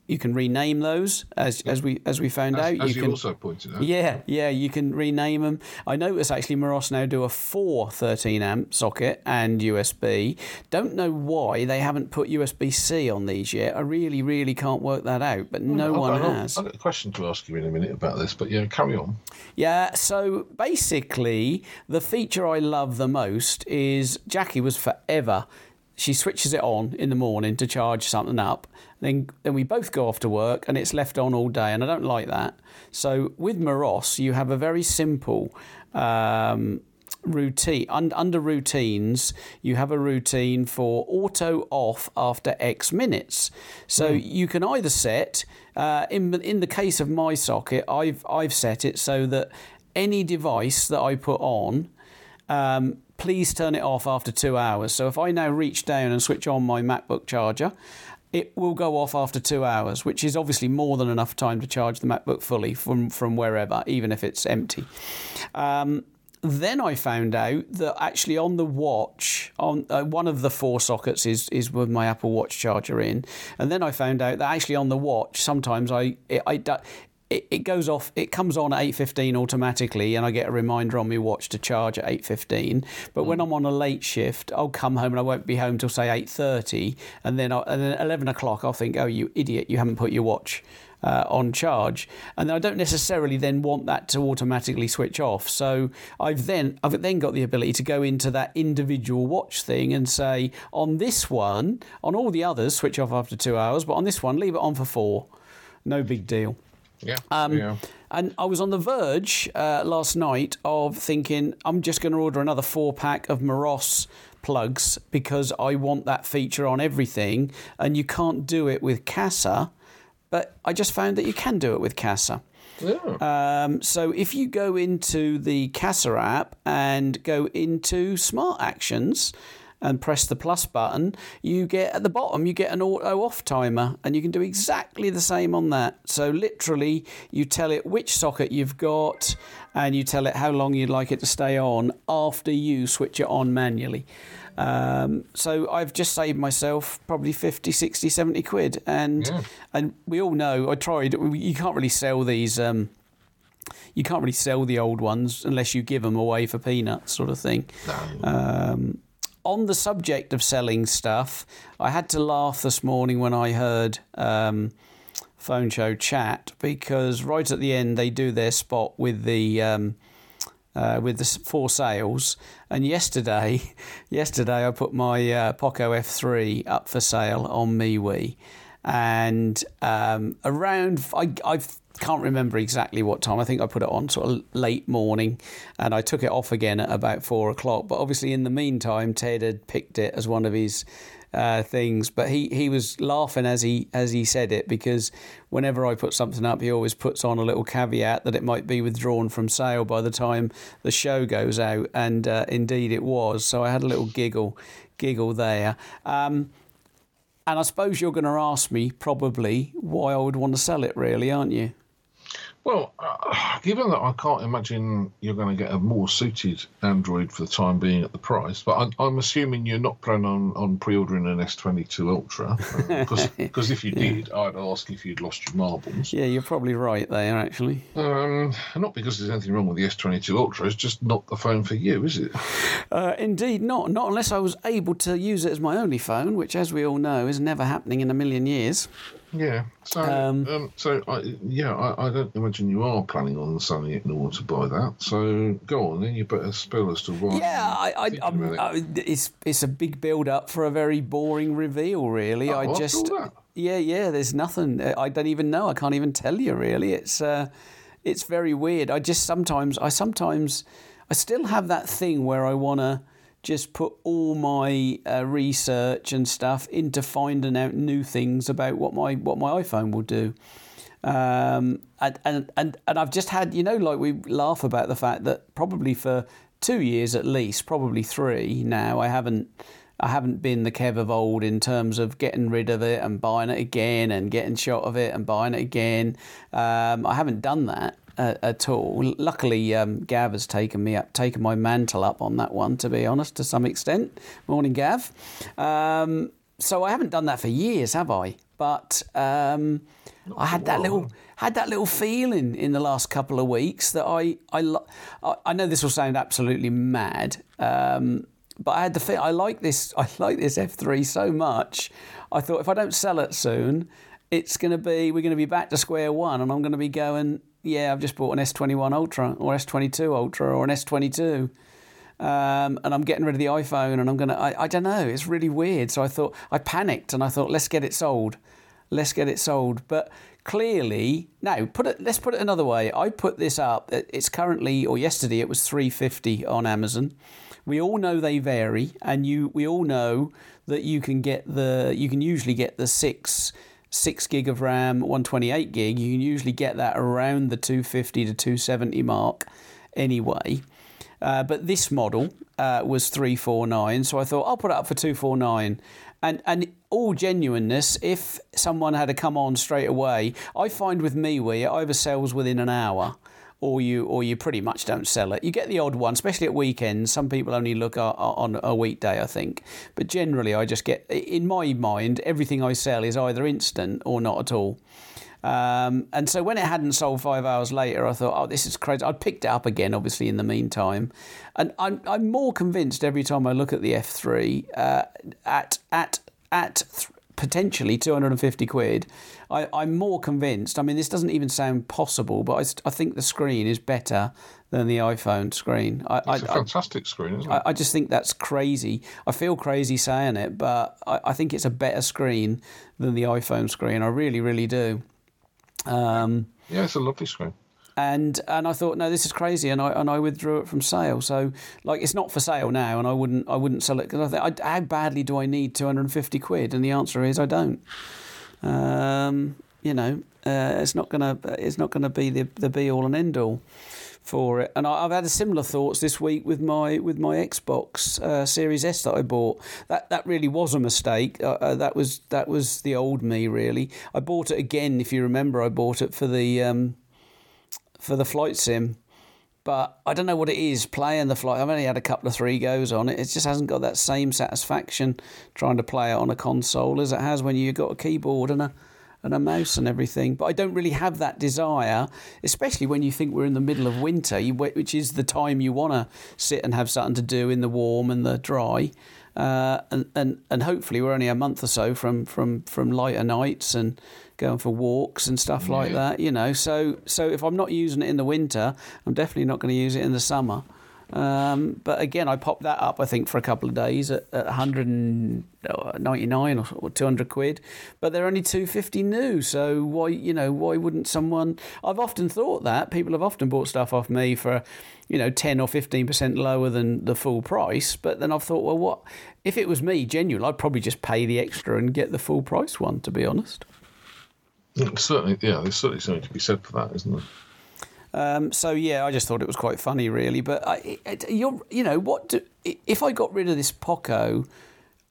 you can rename those as as we as we found As, out. as you you, can also pointed out. yeah, yeah, you can rename them. I notice actually Meross now do a four 13 amp socket and USB. Don't know why they haven't put USB C on these yet. I really, really can't work that out, but no I've one got, has. I've got a question to ask you in a minute about this, but yeah, carry on. Yeah, so basically, the feature I love the most is Jackie was forever. She switches it on in the morning to charge something up. Then, then we both go off to work and it's left on all day, and I don't like that. So with Meross, you have a very simple um, routine. Un- under routines, you have a routine for auto off after X minutes. So you can either set, uh, in in the case of my socket, I've I've set it so that any device that I put on. Um, please turn it off after two hours. So if I now reach down and switch on my MacBook charger, it will go off after two hours, which is obviously more than enough time to charge the MacBook fully from, from wherever, even if it's empty. Um, then I found out that actually on the watch, on uh, one of the four sockets is is with my Apple Watch charger in, and then I found out that actually on the watch sometimes I it, I it, it goes off it comes on at 8.15 automatically and i get a reminder on my watch to charge at 8.15 but when i'm on a late shift i'll come home and i won't be home till say 8.30 and then, I, and then 11 o'clock i'll think oh you idiot you haven't put your watch uh, on charge, and I don't necessarily then want that to automatically switch off. So I've then I've then got the ability to go into that individual watch thing and say on this one, on all the others, switch off after two hours, but on this one, leave it on for four. No big deal. Yeah. Um, yeah. And I was on the verge uh, last night of thinking I'm just going to order another four pack of Meross plugs because I want that feature on everything, and you can't do it with Kasa. But I just found that you can do it with Kasa. Yeah. Um, so if you go into the Kasa app and go into Smart Actions and press the plus button, you get at the bottom you get an auto off timer, and you can do exactly the same on that. So literally, you tell it which socket you've got, and you tell it how long you'd like it to stay on after you switch it on manually. Um, so I've just saved myself probably 50, 60, 70 quid. And Yeah. and we all know, I tried, you can't really sell these. Um, you can't really sell the old ones unless you give them away for peanuts, sort of thing. Um, on the subject of selling stuff, I had to laugh this morning when I heard um, Phone Show chat because right at the end they do their spot with the. Um, uh, with the four sales. And yesterday, yesterday I put my uh, Poco F3 up for sale on MeWe, and um, around I I can't remember exactly what time. I think I put it on sort of late morning, and I took it off again at about four o'clock. But obviously, in the meantime, Ted had picked it as one of his uh, things. But he, he was laughing as he as he said it because whenever I put something up, he always puts on a little caveat that it might be withdrawn from sale by the time the show goes out, and uh, indeed it was. So I had a little giggle giggle there. Um, and I suppose you're going to ask me probably why I would want to sell it, really, aren't you? Well, uh, given that I can't imagine you're going to get a more suited Android for the time being at the price, but I'm, I'm assuming you're not planning on, on pre-ordering an S22 Ultra, because if you did, I'd ask if you'd lost your marbles. Yeah, you're probably right there, actually. Um, not because there's anything wrong with the S22 Ultra, it's just not the phone for you, is it? Uh, indeed, not. Not unless I was able to use it as my only phone, which, as we all know, is never happening in a million years. Yeah. So, Um, um, so I, yeah, I, I don't imagine you are planning on selling it in order to buy that. So go on, then you better spill as to why. Yeah, I, I. I, it's it's a big build up for a very boring reveal, really. Oh, I just, yeah, yeah. There's nothing. I don't even know. I can't even tell you. Really, it's uh, it's very weird. I just sometimes, I sometimes, I still have that thing where I want to just put all my uh, research and stuff into finding out new things about what my what my iPhone will do. Um, and, and and and I've just had you know like we laugh about the fact that probably for two years at least, probably three now, I haven't I haven't been the Kev of old in terms of getting rid of it and buying it again and getting shot of it and buying it again. Um, I haven't done that uh, at all. Luckily, um, Gav has taken me up, taken my mantle up on that one. To be honest, to some extent. Morning, Gav. Um, so I haven't done that for years, have I? But um, I had that little had that little feeling in the last couple of weeks that I I I know this will sound absolutely mad. Um, but I had the feel I like this. I like this F3 so much. I thought if I don't sell it soon, it's going to be we're going to be back to square one, and I'm going to be going yeah, I've just bought an S21 Ultra or S22 Ultra or an S22. Um, and I'm getting rid of the iPhone and I'm going to, I don't know, it's really weird. So I thought, I panicked and I thought, let's get it sold. Let's get it sold. But clearly, now, put it, let's put it another way. I put this up, it's currently, or yesterday, it was 350 on Amazon. We all know they vary, and you, we all know that you can get the, you can usually get the six 6 gig of RAM, 128 gig, you can usually get that around the 250 to 270 mark anyway. Uh, but this model uh, was 349, so I thought I'll put it up for 249. And and all genuineness, if someone had to come on straight away, I find with MeWe it oversells within an hour or you or you pretty much don't sell it. You get the odd one, especially at weekends. Some people only look on a weekday, I think. But generally, I just get in my mind everything I sell is either instant or not at all. Um, and so when it hadn't sold five hours later, I thought, oh, this is crazy. I'd picked it up again, obviously, in the meantime. And I'm, I'm more convinced every time I look at the F3 uh, at, at, at th- potentially 250 quid, I, am more convinced. I mean, this doesn't even sound possible, but I, I think the screen is better than the iPhone screen. I, it's I, a fantastic screen, isn't it? I, just think that's crazy. I feel crazy saying it, but I, think it's a better screen than the iPhone screen. I really, really do. Um, yeah, it's a lovely screen and and I thought no this is crazy and I and I withdrew it from sale so like it's not for sale now and I wouldn't I wouldn't sell it because I think how badly do I need 250 quid and the answer is I don't um, you know uh, it's not gonna it's not gonna be the the be all and end all for it. And I, have had similar thoughts this week with my with my Xbox uh, Series S that I bought. That that really was a mistake. Uh, uh that was that was the old me really. I bought it again if you remember I bought it for the um, for the flight sim. But I don't know what it is playing the flight. I've only had a couple of three goes on it. It just hasn't got that same satisfaction trying to play it on a console as it has when you've got a keyboard and a and a mouse and everything. But I don't really have that desire, especially when you think we're in the middle of winter, which is the time you want to sit and have something to do in the warm and the dry. Uh, and, and and hopefully we're only a month or so from from from lighter nights and going for walks and stuff like that. You know, so so if I'm not using it in the winter, I'm definitely not going to use it in the summer. Um, but again, I popped that up, I think, for a couple of days at, at 199 or 200 quid. But they're only 250 new. So why, you know, why wouldn't someone? I've often thought that people have often bought stuff off me for, you know, 10 or 15 percent lower than the full price. But then I've thought, well, what if it was me, genuine? I'd probably just pay the extra and get the full price one. To be honest. Certainly, yeah, there's certainly something to be said for that, isn't there? Um, so yeah, I just thought it was quite funny, really. But I, it, you're, you know, what do, if I got rid of this Poco?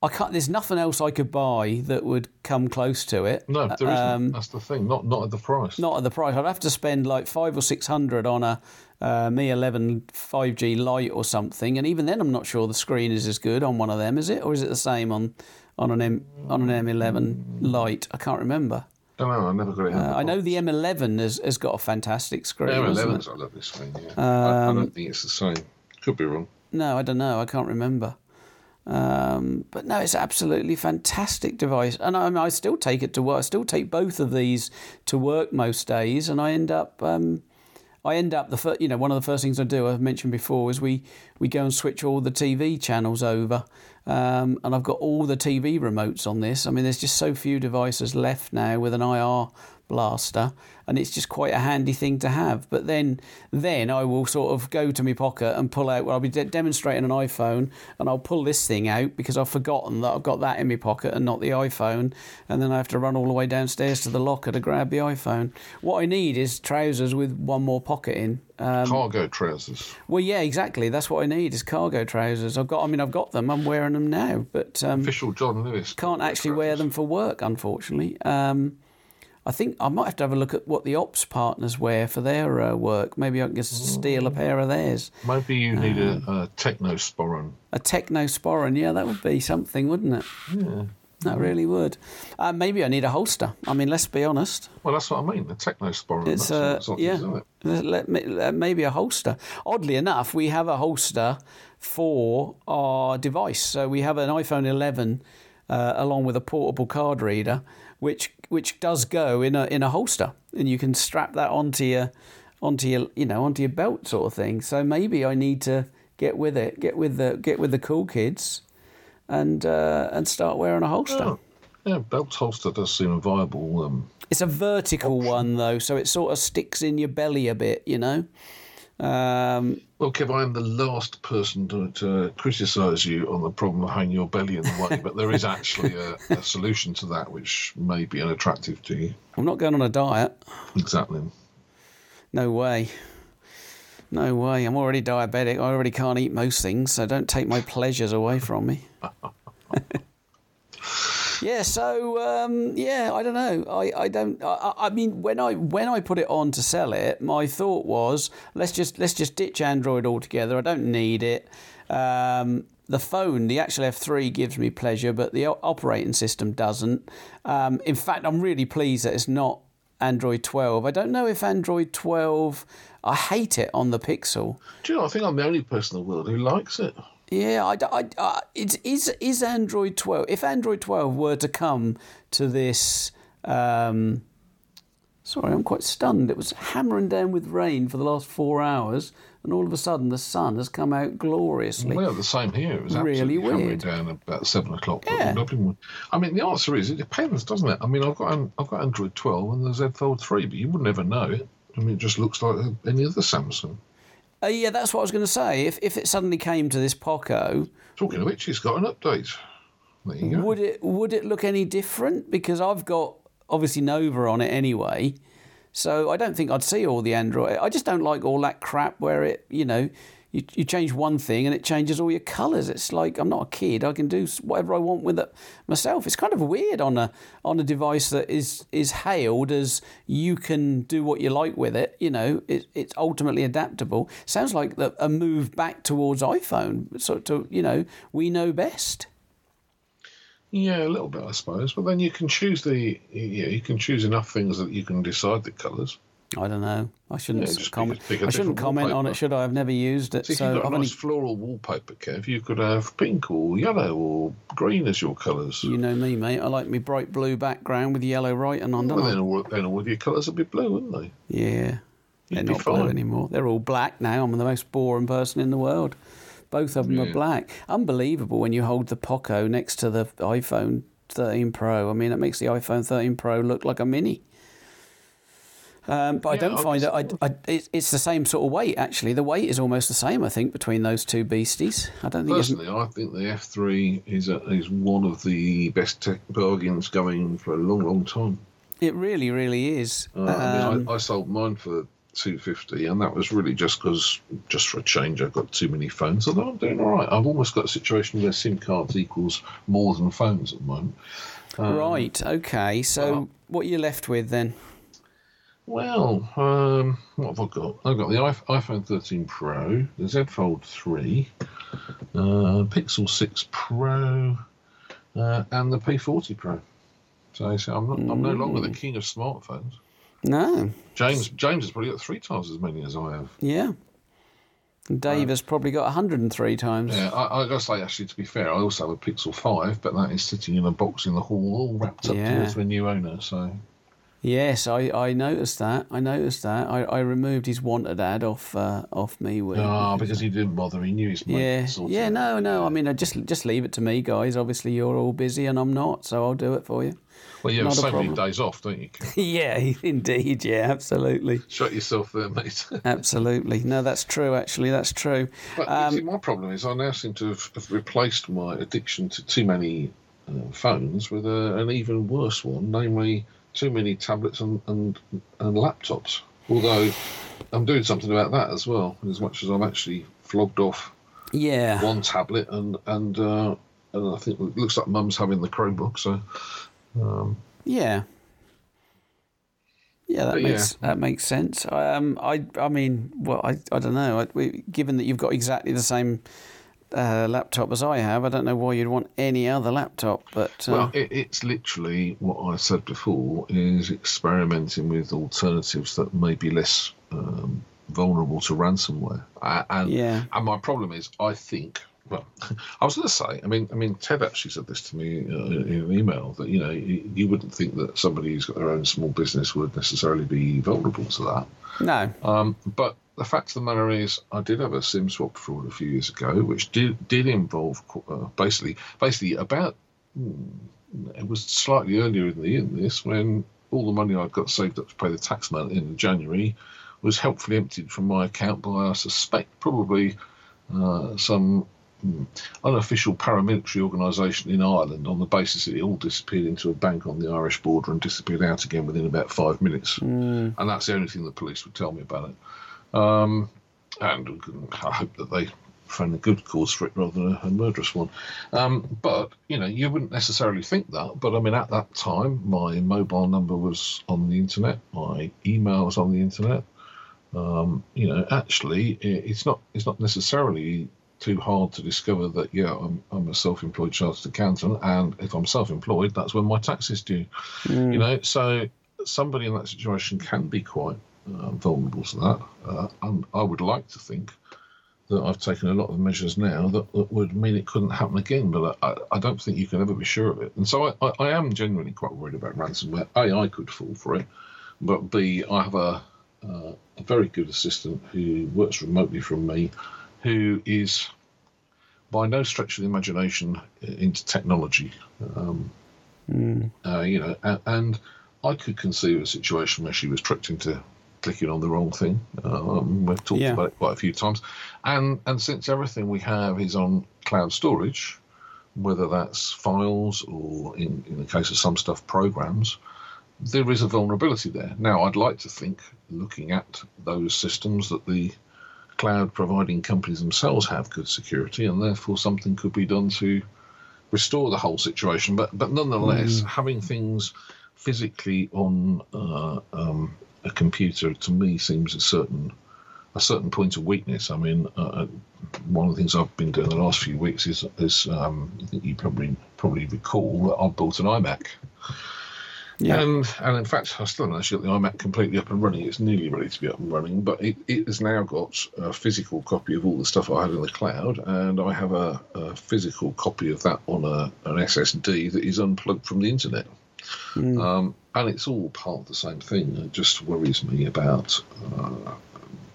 I can't. There's nothing else I could buy that would come close to it. No, there isn't. Um, That's the thing. Not not at the price. Not at the price. I'd have to spend like five or six hundred on a uh, Mi 11 5G Lite or something, and even then, I'm not sure the screen is as good on one of them. Is it, or is it the same on on an M on an M11 Lite? I can't remember. I don't know. I never got it. Uh, I know the M11 has, has got a fantastic screen. The M11's got a lovely screen. Yeah. Um, I, I, don't um, think it's the same. Could be wrong. No, I don't know. I can't remember. Um, but no, it's absolutely fantastic device, and I, mean, I, still take it to work. I still take both of these to work most days, and I end up. Um, I end up the first, you know one of the first things I do I've mentioned before is we we go and switch all the TV channels over um, and I've got all the TV remotes on this. I mean, there's just so few devices left now with an IR blaster, and it's just quite a handy thing to have. But then, then I will sort of go to my pocket and pull out. Well, I'll be de- demonstrating an iPhone, and I'll pull this thing out because I've forgotten that I've got that in my pocket and not the iPhone, and then I have to run all the way downstairs to the locker to grab the iPhone. What I need is trousers with one more pocket in. Um, Cargo trousers. well, yeah, exactly. That's what I need is cargo trousers. I've got. I mean, I've got them. I'm wearing them now, but um, Official John Lewis. can't actually wear them for work, unfortunately. Um, I think I might have to have a look at what the ops partners wear for their uh, work. Maybe I can just steal a pair of theirs. Maybe you need a, Um, a technosporan. A Technosporan, yeah, that would be something, wouldn't it? Yeah. That really would. Uh, maybe I need a holster. I mean, let's be honest. Well, that's what I mean. The technosporan. It's that's uh, like, yeah, isn't it? let me- let- maybe a holster. Oddly enough, we have a holster for our device. So we have an iPhone 11 uh, along with a portable card reader, which which does go in a in a holster, and you can strap that onto your onto your you know onto your belt sort of thing. So maybe I need to get with it, get with the get with the cool kids, and uh, and start wearing a holster. Oh, yeah, belt holster does seem a viable. Um, It's a vertical one though, so it sort of sticks in your belly a bit, you know. Um, well, Kev, I am the last person to, to criticise you on the problem of hanging your belly in the way, but there is actually a, a solution to that which may be unattractive to you. I'm not going on a diet. Exactly. No way. No way. I'm already diabetic. I already can't eat most things, so don't take my pleasures away from me. yeah. So um, yeah, I don't know. I, I don't. I, I mean, when I when I put it on to sell it, my thought was let's just let's just ditch Android altogether. I don't need it. Um, the phone, the actual F3, gives me pleasure, but the operating system doesn't. Um, in fact, I'm really pleased that it's not Android 12. I don't know if Android 12. I hate it on the Pixel. Do you know, I think I'm the only person in the world who likes it. Yeah, I, I, I, it's, is is Android 12. If Android 12 were to come to this, um, sorry, I'm quite stunned. It was hammering down with rain for the last four hours, and all of a sudden the sun has come out gloriously. Well, the same here. It was Really weird. down about seven o'clock. Yeah. I mean, the answer is it depends, doesn't it? I mean, I've got I've got Android 12 and the Z Fold 3, but you wouldn't ever know it. I mean, it just looks like any other Samsung. Uh, yeah, that's what I was going to say. If if it suddenly came to this Poco, Talking of which, it's got an update. There you go. Would it would it look any different? Because I've got obviously Nova on it anyway, so I don't think I'd see all the Android. I just don't like all that crap where it you know you, you change one thing and it changes all your colours. It's like I'm not a kid. I can do whatever I want with it myself. It's kind of weird on a on a device that is is hailed as you can do what you like with it. You know, it, it's ultimately adaptable. Sounds like the, a move back towards iPhone. Sort of, you know, we know best. Yeah, a little bit, I suppose. But then you can choose the yeah, you can choose enough things that you can decide the colours. I don't know. I shouldn't Yeah, comment. pick a- pick a I shouldn't comment on it, should I? I've never used it, So you've got I've a only. nice floral wallpaper, Kev, you could have pink or yellow or green as your colours. You know me, mate. I like my bright blue background with yellow writing and on, Well, then all, then all of your colours would be blue, wouldn't they? Yeah. They're You'd be not blue anymore. They're all black now. I'm the most boring person in the world. Both of them are black. Unbelievable when you hold the Poco next to the iPhone 13 Pro. I mean, it makes the iPhone 13 Pro look like a mini. Um, but I don't I find it. I, I, it's, it's the same sort of weight. Actually, the weight is almost the same. I think between those two beasties. I don't think Personally, I think the F3 is a, is one of the best tech bargains going for a long, long time. It really, really is. Uh, I Um, mean, I, I sold mine for two fifty, and that was really just because, just for a change, I've got too many phones. Although I'm doing all right, I've almost got a situation where SIM cards equals more than phones at the moment. Um, right. Okay. So, well- what are you left with then? Well, um, what have I got? I've got the iPhone 13 Pro, the Z Fold 3, uh, Pixel 6 Pro, uh, and the P40 Pro. So, so I'm, not, I'm no longer the king of smartphones. No. James James has probably got three times as many as I have. Yeah. Dave has probably got 103 times. Yeah, I, I gotta say, actually, to be fair, I also have a Pixel 5, but that is sitting in a box in the hall, all wrapped up Yeah. to the new owner. So, Yes, I, I noticed that. I noticed that. I, I removed his wanted ad off uh, off me. With, Ah, because he didn't bother. He knew his mate yeah, sort yeah. it No, no. I mean, I just just leave it to me, guys. Obviously, you're all busy and I'm not, so I'll do it for you. Well, you have so many days off, don't you? yeah, indeed. Yeah, absolutely, Shut yourself there, mate. absolutely. No, that's true. Actually, that's true. But Um, see, my problem is I now seem to have, have replaced my addiction to too many uh, phones with a, an even worse one, namely too many tablets and, and, and laptops. Although I'm doing something about that as well, as much as I've actually flogged off Yeah. one tablet and and uh, and I think it looks like Mum's having the Chromebook. So um, Yeah. Yeah, that makes yeah. that makes sense. Um, I I mean, well, I I don't know. I, we, given that you've got exactly the same uh, laptop as I have, I don't know why you'd want any other laptop. But uh, Well, it, it's literally what I said before: is experimenting with alternatives that may be less um, vulnerable to ransomware. And Yeah. and my problem is, I think. Well, I was going to say. I mean, I mean, Ted actually said this to me uh, in an email that you know you, you wouldn't think that somebody who's got their own small business would necessarily be vulnerable to that. no, Um, but the fact of the matter is, I did have a SIM swap fraud a few years ago, which did did involve uh, basically basically about hmm, it was slightly earlier in the year than this when all the money I'd got saved up to pay the tax man in January was helpfully emptied from my account by I suspect probably uh, some hmm, unofficial paramilitary organisation in Ireland on the basis that it all disappeared into a bank on the Irish border and disappeared out again within about five minutes and that's the only thing the police would tell me about it. Um, and I hope that they find a good cause for it rather than a, murderous one. Um, but you know, you wouldn't necessarily think that. But I mean, at that time, my mobile number was on the internet, my email was on the internet. Um, you know, actually, it's not it's not necessarily too hard to discover that yeah, I'm I'm a self-employed chartered accountant, and if I'm self-employed, that's when my tax is due. You know, so somebody in that situation can be quite uh, vulnerable to that. Uh, and I would like to think that I've taken a lot of measures now that, that would mean it couldn't happen again, but I, I don't think you can ever be sure of it. And so I, I, am genuinely quite worried about ransomware. A, I could fall for it, but B, I have a, uh, a very good assistant who works remotely from me, who is by no stretch of the imagination into technology. Um, uh, you know, and, and I could conceive a situation where she was tricked into clicking on the wrong thing. Um, we've talked Yeah. about it quite a few times, and and since everything we have is on cloud storage, whether that's files or in in the case of some stuff programs, there is a vulnerability there. Now, I'd like to think, looking at those systems, that the cloud providing companies themselves have good security, and therefore something could be done to restore the whole situation. But but nonetheless, having things physically on uh, um, a computer to me seems a certain a certain point of weakness. I mean, uh, one of the things I've been doing the last few weeks is is um, I think you probably probably recall that I bought an iMac. Yeah. And and in fact, I still haven't actually got the iMac completely up and running. It's nearly ready to be up and running, but it, it has now got a physical copy of all the stuff I had in the cloud, and I have a, a physical copy of that on a, an SSD that is unplugged from the internet. Um, and it's all part of the same thing. It just worries me about uh,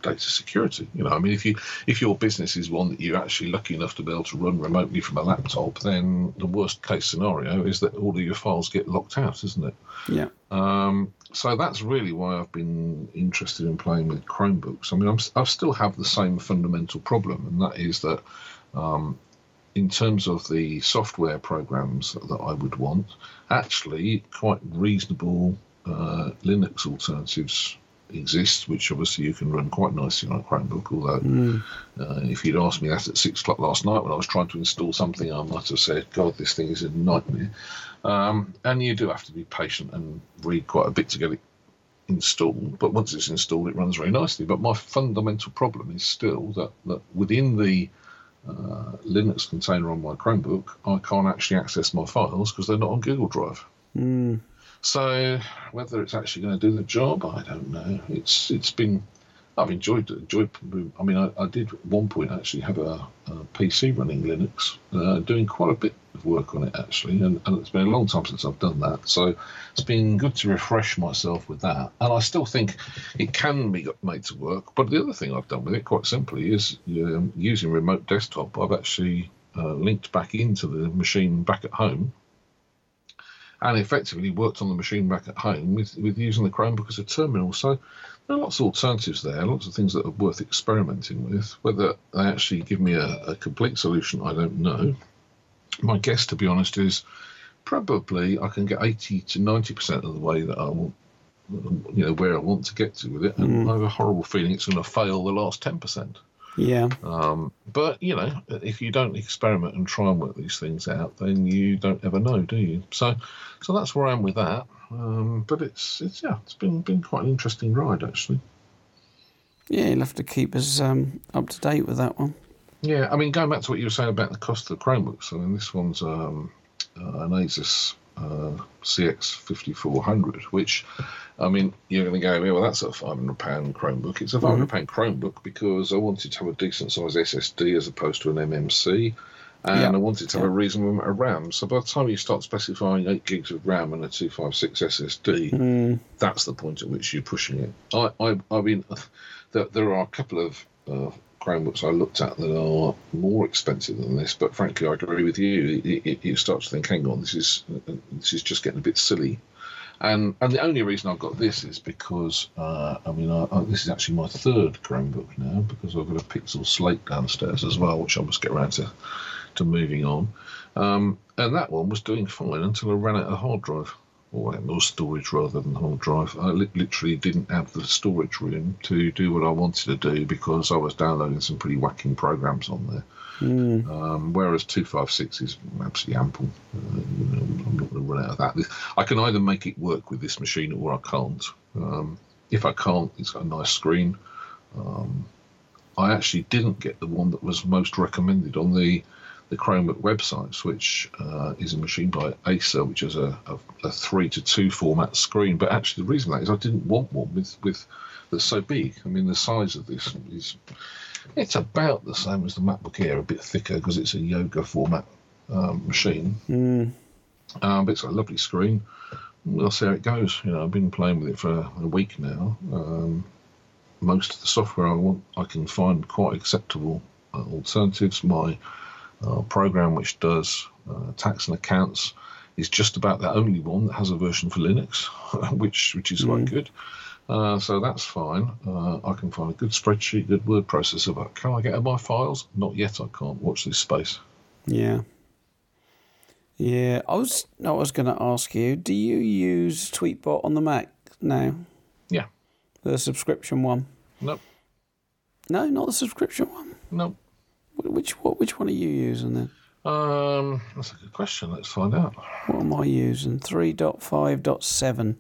data security. You know, I mean, if you if your business is one that you're actually lucky enough to be able to run remotely from a laptop, then the worst case scenario is that all of your files get locked out, isn't it? yeah. Um, so that's really why I've been interested in playing with Chromebooks. I mean, I'm, I still have the same fundamental problem, and that is that um, in terms of the software programs that I would want, actually quite reasonable uh, Linux alternatives exist, which obviously you can run quite nicely on a Chromebook. Although, uh, if you'd asked me that at six o'clock last night when I was trying to install something, I might have said, "God, this thing is a nightmare." Um, and you do have to be patient and read quite a bit to get it installed. But once it's installed, it runs very nicely. But my fundamental problem is still that, that within the uh, Linux container on my Chromebook, I can't actually access my files because they're not on Google Drive. So whether it's actually going to do the job, I don't know. It's it's been I've enjoyed enjoyed. I mean, I, I did at one point actually have a, a PC running Linux, uh, doing quite a bit of work on it actually, and, and, it's been a long time since I've done that. So it's been good to refresh myself with that. And I still think it can be made to work. But the other thing I've done with it, quite simply, is um, using remote desktop. I've actually uh, linked back into the machine back at home and effectively worked on the machine back at home with, with using the Chromebook as a terminal. So there are lots of alternatives there, lots of things that are worth experimenting with. Whether they actually give me a, a complete solution, I don't know. My guess, to be honest, is probably I can get 80 to 90% of the way that I want, you know, where I want to get to with it. And mm. I have a horrible feeling it's going to fail the last 10%. Yeah. Um, but you know, if you don't experiment and try and work these things out, then you don't ever know, do you? So, so that's where I am with that. Um, but it's it's yeah, it's been been quite an interesting ride actually. Yeah, you'll have to keep us um, up to date with that one. Yeah, I mean, going back to what you were saying about the cost of the Chromebooks, I mean, this one's um, uh, an Asus uh, CX5400, which I mean, you're going to go, yeah, well, that's a £500 Chromebook. It's a £500 mm-hmm. Chromebook because I wanted to have a decent size SSD as opposed to an MMC. And yeah. I wanted to have yeah. a reasonable amount of RAM. So by the time you start specifying 8 gigs of RAM and a 256 SSD, mm. that's the point at which you're pushing it. I, I, I mean, there, there are a couple of uh, Chromebooks I looked at that are more expensive than this, but frankly, I agree with you. It, it, you start to think, hang on, this is this is just getting a bit silly. And and the only reason I've got this is because uh, I mean I, I, this is actually my third Chromebook now because I've got a Pixel Slate downstairs as well, which I must get around to to moving on. Um, and that one was doing fine until I ran out of hard drive or more storage rather than hard drive. I li- literally didn't have the storage room to do what I wanted to do because I was downloading some pretty whacking programs on there. Mm. Um, whereas 256 is absolutely ample. Uh, you know, I'm not going to run out of that. I can either make it work with this machine or I can't. Um, if I can't, it's got a nice screen. Um, I actually didn't get the one that was most recommended on the the Chromebook websites, which uh, is a machine by Acer, which is a, a, a, three to two format screen. But actually, the reason for that is I didn't want one with with that's so big. I mean, the size of this is it's about the same as the MacBook Air, a bit thicker because it's a yoga format um, machine. Mm. Um, but it's a lovely screen. We'll see how it goes. You know, I've been playing with it for a week now. Um, most of the software I want, I can find quite acceptable uh, alternatives. My uh, program which does uh, tax and accounts is just about the only one that has a version for Linux, which which is quite mm. good. Uh, so that's fine. Uh, I can find a good spreadsheet, good word processor, but can I get my files? Not yet. I can't. Watch this space. Yeah. Yeah, I was. I was going to ask you. Do you use Tweetbot on the Mac now? Yeah. The subscription one. Nope. No, not the subscription one. Nope. Which what? Which one are you using then? Um, that's a good question. Let's find out. What am I using? Three point five point seven.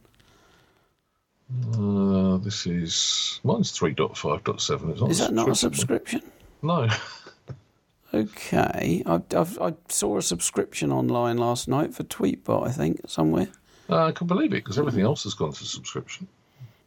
Uh, this is mine's three point five point seven. Is that not a subscription? No. okay, I, I've, i saw a subscription online last night for Tweetbot. I think somewhere. Uh, I can believe it because everything else has gone to subscription.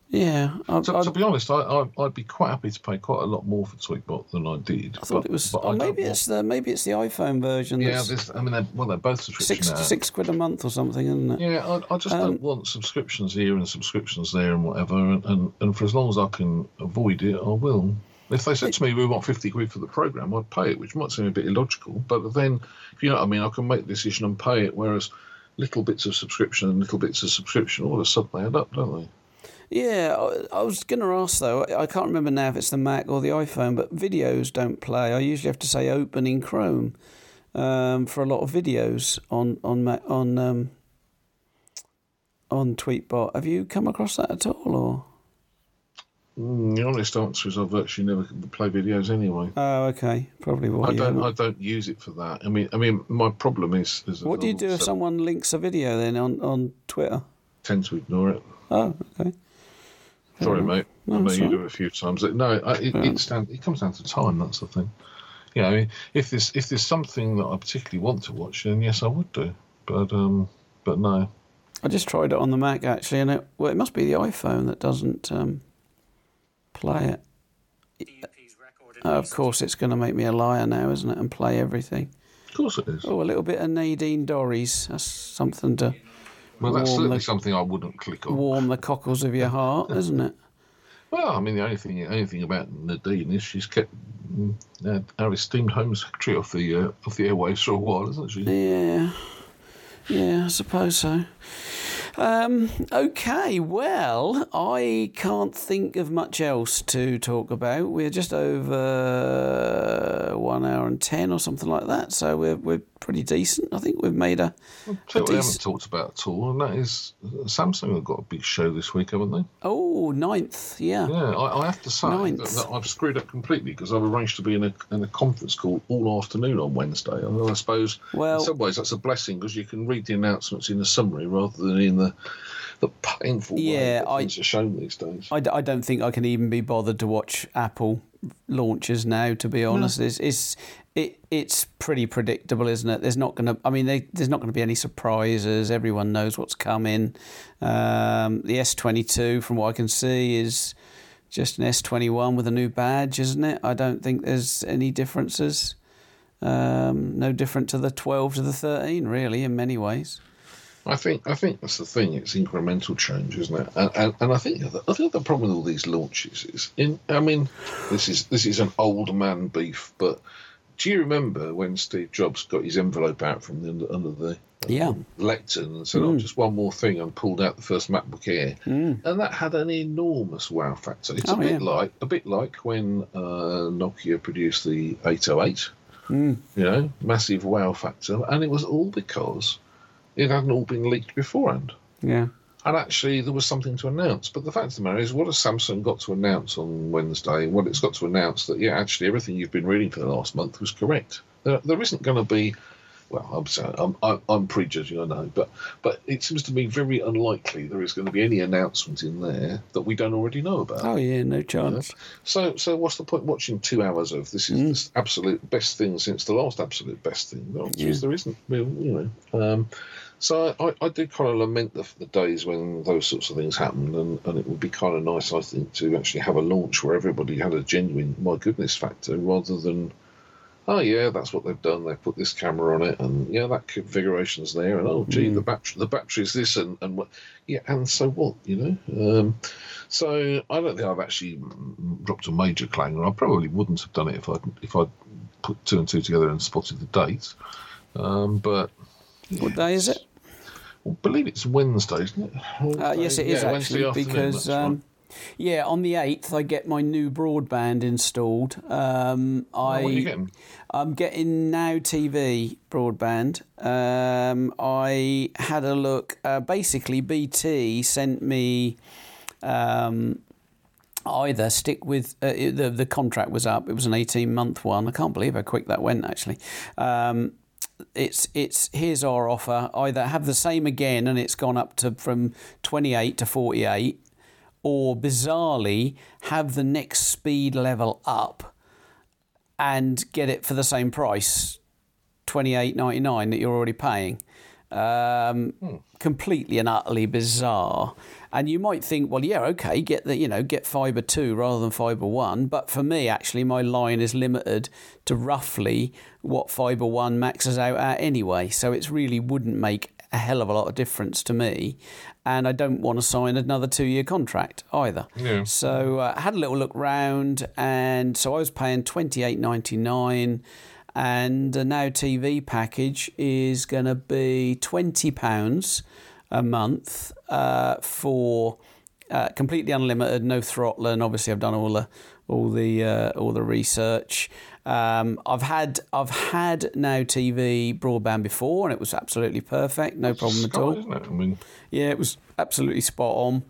Yeah. I, to, to, be honest, I, would be quite happy to pay quite a lot more for Tweetbot than I did. I thought but, it was. Oh, maybe it's want... the maybe it's the iPhone version. Yeah, this, I mean, they're, well, they're both subscription six, six quid a month or something, isn't it? Yeah, I, I just um, don't want subscriptions here and subscriptions there and whatever. And, and, and for as long as I can avoid it, I will. If they said to me, we want 50 quid for the program, I'd pay it, which might seem a bit illogical. But then, if you know what I mean, I can make the decision and pay it. Whereas little bits of subscription and little bits of subscription all of a sudden they add up, don't they? Yeah, I was going to ask though. I can't remember now if it's the Mac or the iPhone, but videos don't play. I usually have to say open in Chrome um, for a lot of videos on on Mac, on um, on Tweetbot. Have you come across that at all, or? Mm, the honest answer is I virtually never play videos anyway. Oh, okay, probably why. I don't. I don't use it for that. I mean, I mean, my problem is. is what do you do if someone links a video then on on Twitter? Tend to ignore it. Oh, okay. Sorry, mate. No, I know you do it a few times. No, it, yeah. it, stand, it comes down to time. That's the thing. Yeah, I mean, if there's if there's something that I particularly want to watch, then yes, I would do. But um, but no. I just tried it on the Mac actually, and it well, it must be the iPhone that doesn't um, play it. of course, it's going to make me a liar now, isn't it? And play everything. Of course it is. Oh, a little bit of Nadine Dorries. That's something to well, that's certainly the- something I wouldn't click on. warm the cockles of your heart, isn't it? Well, I mean, the only thing, only thing about Nadine is she's kept mm, uh, our esteemed Home Secretary off the uh, off the airwaves for a while, isn't she? Yeah, yeah, I suppose so. Um, okay, well, I can't think of much else to talk about. We're just over one hour and ten or something like that, so we're we're pretty decent. I think we've made a, a what we haven't talked about at all, and that is Samsung have got a big show this week, haven't they? Oh, ninth, yeah. Yeah, I, I have to say that, that I've screwed up completely because I've arranged to be in a, in a conference call all afternoon on Wednesday. And I suppose Well- in some ways that's a blessing because you can read the announcements in a summary rather than in the the painful way Yeah, that I- things are shown these days. I, I don't think I can even be bothered to watch Apple launches now. To be honest, it's, it's it it's pretty predictable, isn't it? There's not going to. I mean, they, there's not going to be any surprises. Everyone knows what's coming. Um, the S22, from what I can see, is just an S21 with a new badge, isn't it? I don't think there's any differences. Um, no different to the 12 to the 13, really, in many ways. I think I think that's the thing. It's incremental change, isn't it? And, and, and I think the, I think the problem with all these launches is in. I mean, this is this is an old man beef, but do you remember when Steve Jobs got his envelope out from the under, under the um, Yeah. lectern and said, "Oh, mm. just one more thing," and pulled out the first MacBook Air, mm. and that had an enormous wow factor. It's Oh, a bit yeah. like a bit like when uh, Nokia produced the 808. Mm. You know, massive wow factor, and it was all because it hadn't all been leaked beforehand. Yeah. And actually, there was something to announce. But the fact of the matter is, what has Samsung got to announce on Wednesday? Well, it's got to announce that, yeah, actually, everything you've been reading for the last month was correct. There, there isn't going to be, well, I'm sorry, I'm, I'm, I'm prejudging, I know, but but it seems to me very unlikely there is going to be any announcement in there that we don't already know about. Oh, yeah, no chance. So, so what's the point watching two hours of this is the absolute best thing since the last absolute best thing? Well, geez, there isn't. Well, you know. Um, so I, I do kind of lament the, the days when those sorts of things happened, and, and it would be kind of nice, I think, to actually have a launch where everybody had a genuine my goodness factor rather than. Oh yeah, that's what they've done. They've put this camera on it, and yeah, that configuration's there, and oh gee, the battery, the battery's this, and and what, yeah, and so what, you know. Um, so I don't think I've actually mm, dropped a major clanger. I probably wouldn't have done it if I if I put two and two together and spotted the date. Um, but What day is it? I believe it's Wednesday, isn't it? Uh, yes, it is Yeah, actually because that's right. um, yeah, on the eighth I get my new broadband installed. Um, I Oh, what are you getting? I'm getting Now TV broadband. Um, I had a look. Uh, basically, BT sent me. Um, either stick with uh, the the contract was up. It was an eighteen month one. I can't believe how quick that went. Actually, um, it's it's here's our offer. Either have the same again, and it's gone up to from twenty eight to forty eight, or bizarrely have the next speed level up and get it for the same price, twenty eight ninety nine that you're already paying. Um, Completely and utterly bizarre. And you might think, well, yeah, okay, get the you know get fibre two rather than fibre one. But for me, actually, my line is limited to roughly what fibre one maxes out at anyway. So it really wouldn't make a hell of a lot of difference to me. And I don't want to sign another two year contract either. Yeah. So uh, I had a little look round, and so I was paying twenty eight ninety nine, and the Now TV package is going to be twenty pounds a month uh, for uh, completely unlimited, no throttling. Obviously, I've done all the all the uh, all the research. Um, I've had I've had Now TV broadband before, and it was absolutely perfect, no problem at all. It? I mean, Yeah, it was absolutely spot on.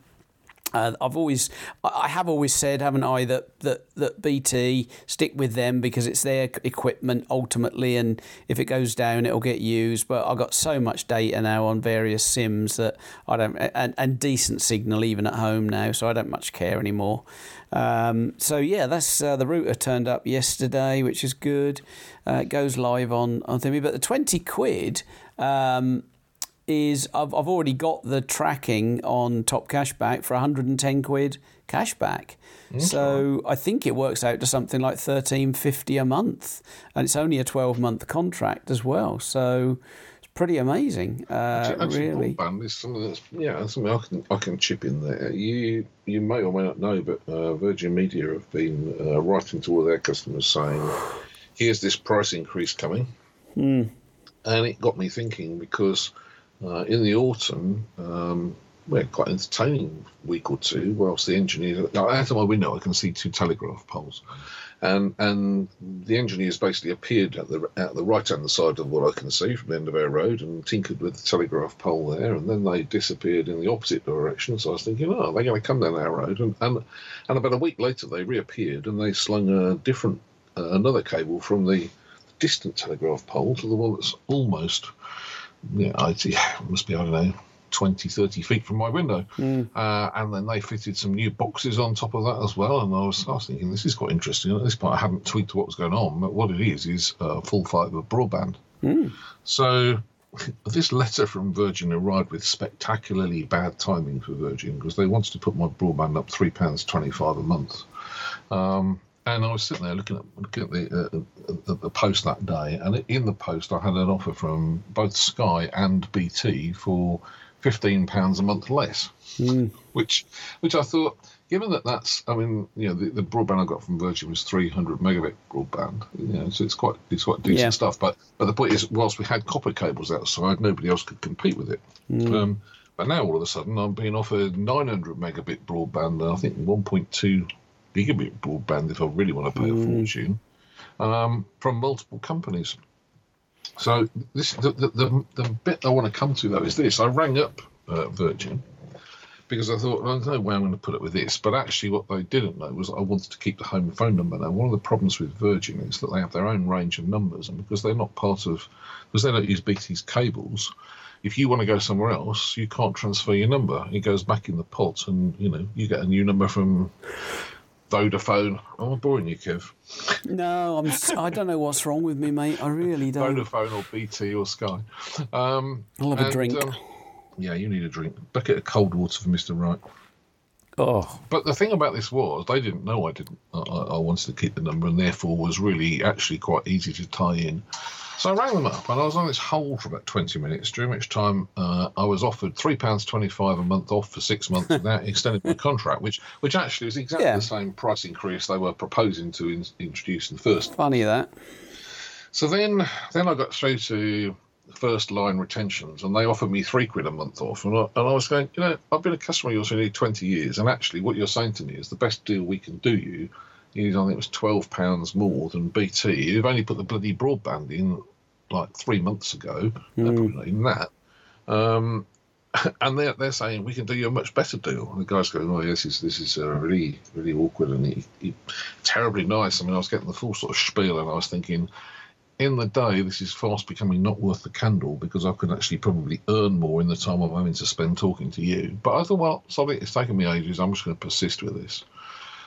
Uh, I've always, I have always said, haven't I, that, that that BT stick with them because it's their equipment ultimately, and if it goes down, it'll get used. But I've got so much data now on various sims that I don't, and, and decent signal even at home now, so I don't much care anymore. Um, so yeah, that's uh, the router turned up yesterday, which is good. Uh, it goes live on on Thimmy, but the twenty quid. Um, is I've, I've already got the tracking on Top Cashback for 110 quid cashback. So I think it works out to something like 13.50 a month, and it's only a 12 month contract as well. So it's pretty amazing, uh, Actually, really. broadband is something that's yeah, something I can I can chip in there. You you may or may not know, but uh, Virgin Media have been uh, writing to all their customers saying, "Here's this price increase coming," and it got me thinking because uh, in the autumn. Um, we had quite an entertaining week or two whilst the engineers out of my window I can see two telegraph poles and and the engineers basically appeared at the at the right hand side of what I can see from the end of our road and tinkered with the telegraph pole there, and then they disappeared in the opposite direction. So I was thinking, oh, they're going to come down our road, and and, and about a week later they reappeared and they slung a different uh, another cable from the distant telegraph pole to the one that's almost yeah, I'd must be I don't know. 20, 30 feet from my window. Uh, and then they fitted some new boxes on top of that as well. And I was, I was thinking, this is quite interesting. At this point, I hadn't tweaked what was going on, but what it is is uh, full fibre broadband. So this letter from Virgin arrived with spectacularly bad timing for Virgin because they wanted to put my broadband up £3.25 a month. Um, and I was sitting there looking at looking at the, uh, the the post that day, and in the post I had an offer from both Sky and BT for fifteen pounds a month less, which which I thought, given that that's, I mean, you know, the, the broadband I got from Virgin was three hundred megabit broadband, you know, so it's quite it's quite decent Yeah. stuff. But but the point is, whilst we had copper cables outside, nobody else could compete with it. Um, but now all of a sudden, I'm being offered 900 megabit broadband, and I think 1.2 gigabit broadband if I really want to pay a fortune, um, from multiple companies. So this the, the, the, the bit I want to come to though is this: I rang up uh, Virgin because I thought, well, there's no way I'm going to put it with this. But actually, what they didn't know was I wanted to keep the home phone number. Now, one of the problems with Virgin is that they have their own range of numbers, and because they're not part of, because they don't use BT's cables, if you want to go somewhere else, you can't transfer your number. It goes back in the pot, and you know you get a new number from Vodafone. Oh, I'm boring you, Kev. No, I'm. I don't know what's wrong with me, mate. I really don't. Vodafone or BT or Sky. Um, I'll have a drink. um, yeah, you need a drink. Bucket of cold water for Mister Wright. Oh, But the thing about this was they didn't know I didn't. I I wanted to keep the number, and therefore was really actually quite easy to tie in. So I rang them up, and I was on this hold for about twenty minutes. During which time uh, I was offered three pounds twenty-five a month off for six months without extending my contract, which which actually was exactly Yeah. the same price increase they were proposing to in, introduce in the first funny that. so then, then I got through to first line retentions, and they offered me three quid a month off, and I, and I was going, you know, I've been a customer of yours for nearly twenty years, and actually, what you're saying to me is the best deal we can do you is I think it was twelve pounds more than BT. You've only put the bloody broadband in like three months ago, probably not even that. Um, and they're, they're saying we can do you a much better deal. And the guy's going, oh, this is this is uh, really really awkward and he, he, terribly nice. I mean, I was getting the full sort of spiel, and I was thinking, in the day, this is fast becoming not worth the candle because I could actually probably earn more in the time I'm having to spend talking to you. But I thought, well, something it's taken me ages. I'm just going to persist with this.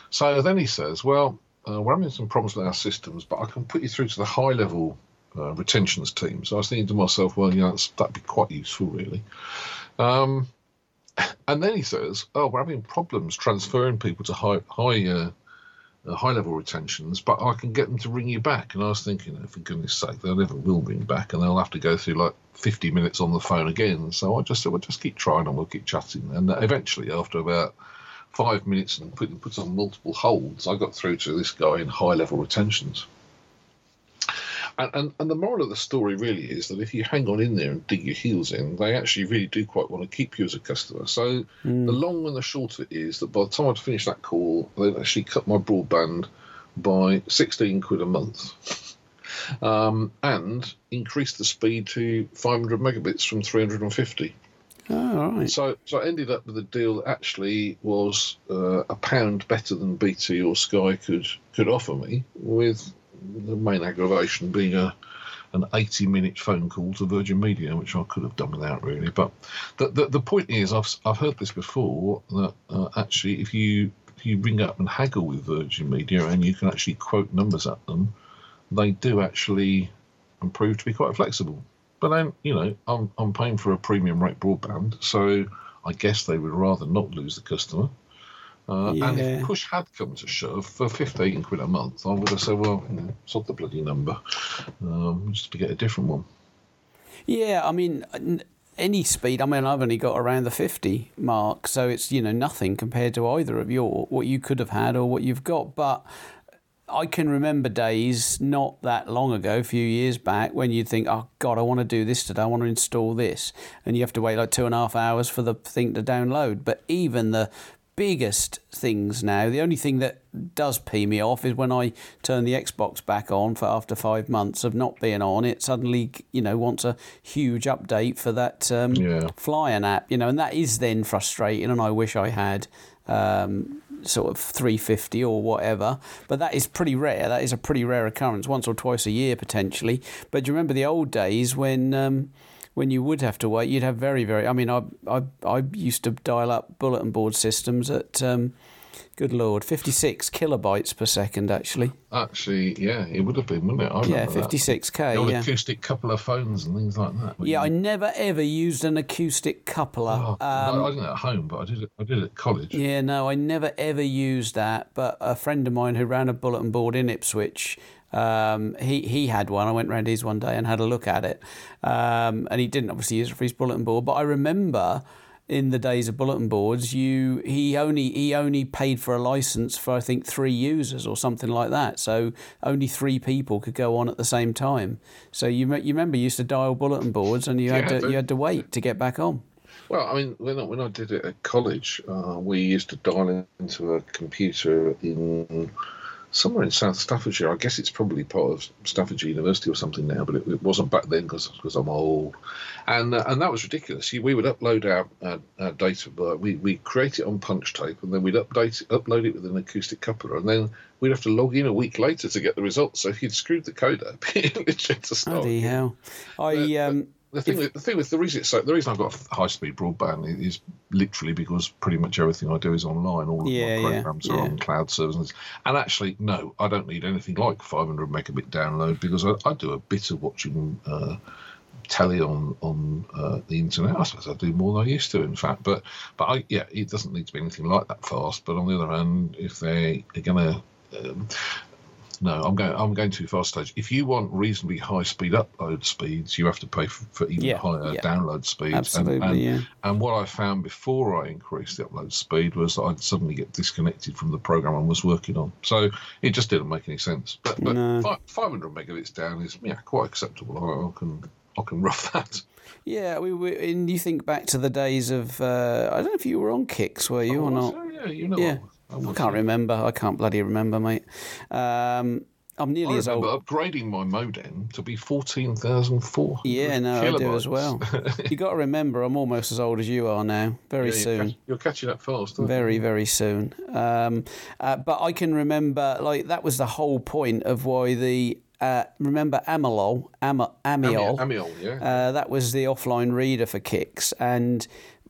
So then he says, well, uh, we're having some problems with our systems, but I can put you through to the high level uh, retentions team. So I was thinking to myself, well, you know, that'd be quite useful, really. Um, and then he says, "Oh, we're having problems transferring people to high high uh, uh, high level retentions, but I can get them to ring you back." And I was thinking, oh, for goodness' sake, they'll never will ring back, and they'll have to go through like fifty minutes on the phone again. So I just said, "Well, just keep trying, and we'll keep chatting." And eventually, after about five minutes and put put on multiple holds, I got through to this guy in high level retentions. And, and, and the moral of the story really is that if you hang on in there and dig your heels in, they actually really do quite want to keep you as a customer. So the long and the short of it is that by the time I'd finished that call, they'd actually cut my broadband by 16 quid a month um, and increased the speed to 500 megabits from 350. Oh, all right. So, so I ended up with a deal that actually was uh, a pound better than BT or Sky could could offer me, with the main aggravation being a an 80 minute phone call to Virgin Media, which I could have done without really. But the the, the point is, I've I've heard this before that uh, actually if you if you ring up and haggle with Virgin Media and you can actually quote numbers at them, they do actually prove to be quite flexible. But then, you know, I'm I'm paying for a premium rate broadband, so I guess they would rather not lose the customer. Uh, And if push had come to shove, for 15 quid a month, I would have said, well, you know, sod the bloody number, um, just to get a different one. Yeah, I mean, any speed. I mean, I've only got around the fifty mark, so it's you know nothing compared to either of your what you could have had or what you've got. But I can remember days not that long ago, a few years back, when you'd think, "Oh God, I want to do this today. I want to install this," and you have to wait like two and a half hours for the thing to download. But even the biggest things now, the only thing that does pee me off is when I turn the Xbox back on for after five months of not being on, it suddenly you know wants a huge update for that um, Yeah. flying app, you know, and that is then frustrating. And I wish I had um, sort of 350 or whatever, but that is pretty rare. That is a pretty rare occurrence, once or twice a year potentially. But do you remember the old days when? Um, when you would have to wait, you'd have very, very. I mean, I, I, I used to dial up bulletin board systems at, um, good lord, 56 kilobytes per second, actually. Actually, yeah, it would have been, wouldn't it? I Yeah, 56k. The old Yeah. acoustic coupler phones and things like that. Yeah, I never ever used an acoustic coupler. Oh, Um, I, I didn't at home, but I did it. I did it at college. Yeah, no, I never ever used that. But a friend of mine who ran a bulletin board in Ipswich, um, he he had one. I went round his one day and had a look at it, um, and he didn't obviously use it for his bulletin board. But I remember in the days of bulletin boards, you he only he only paid for a license for I think three users or something like that. So only three people could go on at the same time. So you you remember you used to dial bulletin boards and you had to but- you had to wait to get back on. Well, I mean, when I, when I did it at college, uh, we used to dial into a computer in somewhere in South Staffordshire. I guess it's probably part of Staffordshire University or something now, but it, it wasn't back then because I'm old. And uh, and that was ridiculous. We would upload our, our, our data, but we we create it on punch tape, and then we'd update upload it with an acoustic coupler, and then we'd have to log in a week later to get the results. So if you'd screwed the code up, it had to start. Bloody hell! I um. The thing, with, the thing with the reason it's so, the reason I've got high speed broadband is literally because pretty much everything I do is online. All of Yeah, my yeah, programs are yeah. on cloud services. and actually, no, I don't need anything like 500 megabit download because I, I do a bit of watching uh, telly on on uh, the internet. I suppose I do more than I used to, in fact. But but I, yeah, it doesn't need to be anything like that fast. But on the other hand, if they are going to um, no, I'm going. I'm going too fast. Stage. If you want reasonably high speed upload speeds, you have to pay for, for even Yeah, higher yeah. download speeds. Absolutely, and, and, yeah. and what I found before I increased the upload speed was that I'd suddenly get disconnected from the program I was working on. So it just didn't make any sense. But, but No. fi 500 megabits down is yeah quite acceptable. I, I can I can rough that. Yeah, we were. And you think back to the days of. Uh, I don't know if you were on CIX, were you or not? Oh, yeah, you know. Yeah, I, I can't remember. I can't bloody remember, mate. Um, I'm nearly I as old. upgrading my modem to be 14,400 Yeah, no, I do as well. you got to remember, I'm almost as old as you are now. Very Yeah, you're, soon. catch- you're catching up fast. aren't you? Very, very soon. Um, uh, but I can remember, like, that was the whole point of why the. Uh, remember Amilol? Am- Ameol? Ameol, yeah. Uh, that was the offline reader for CIX, and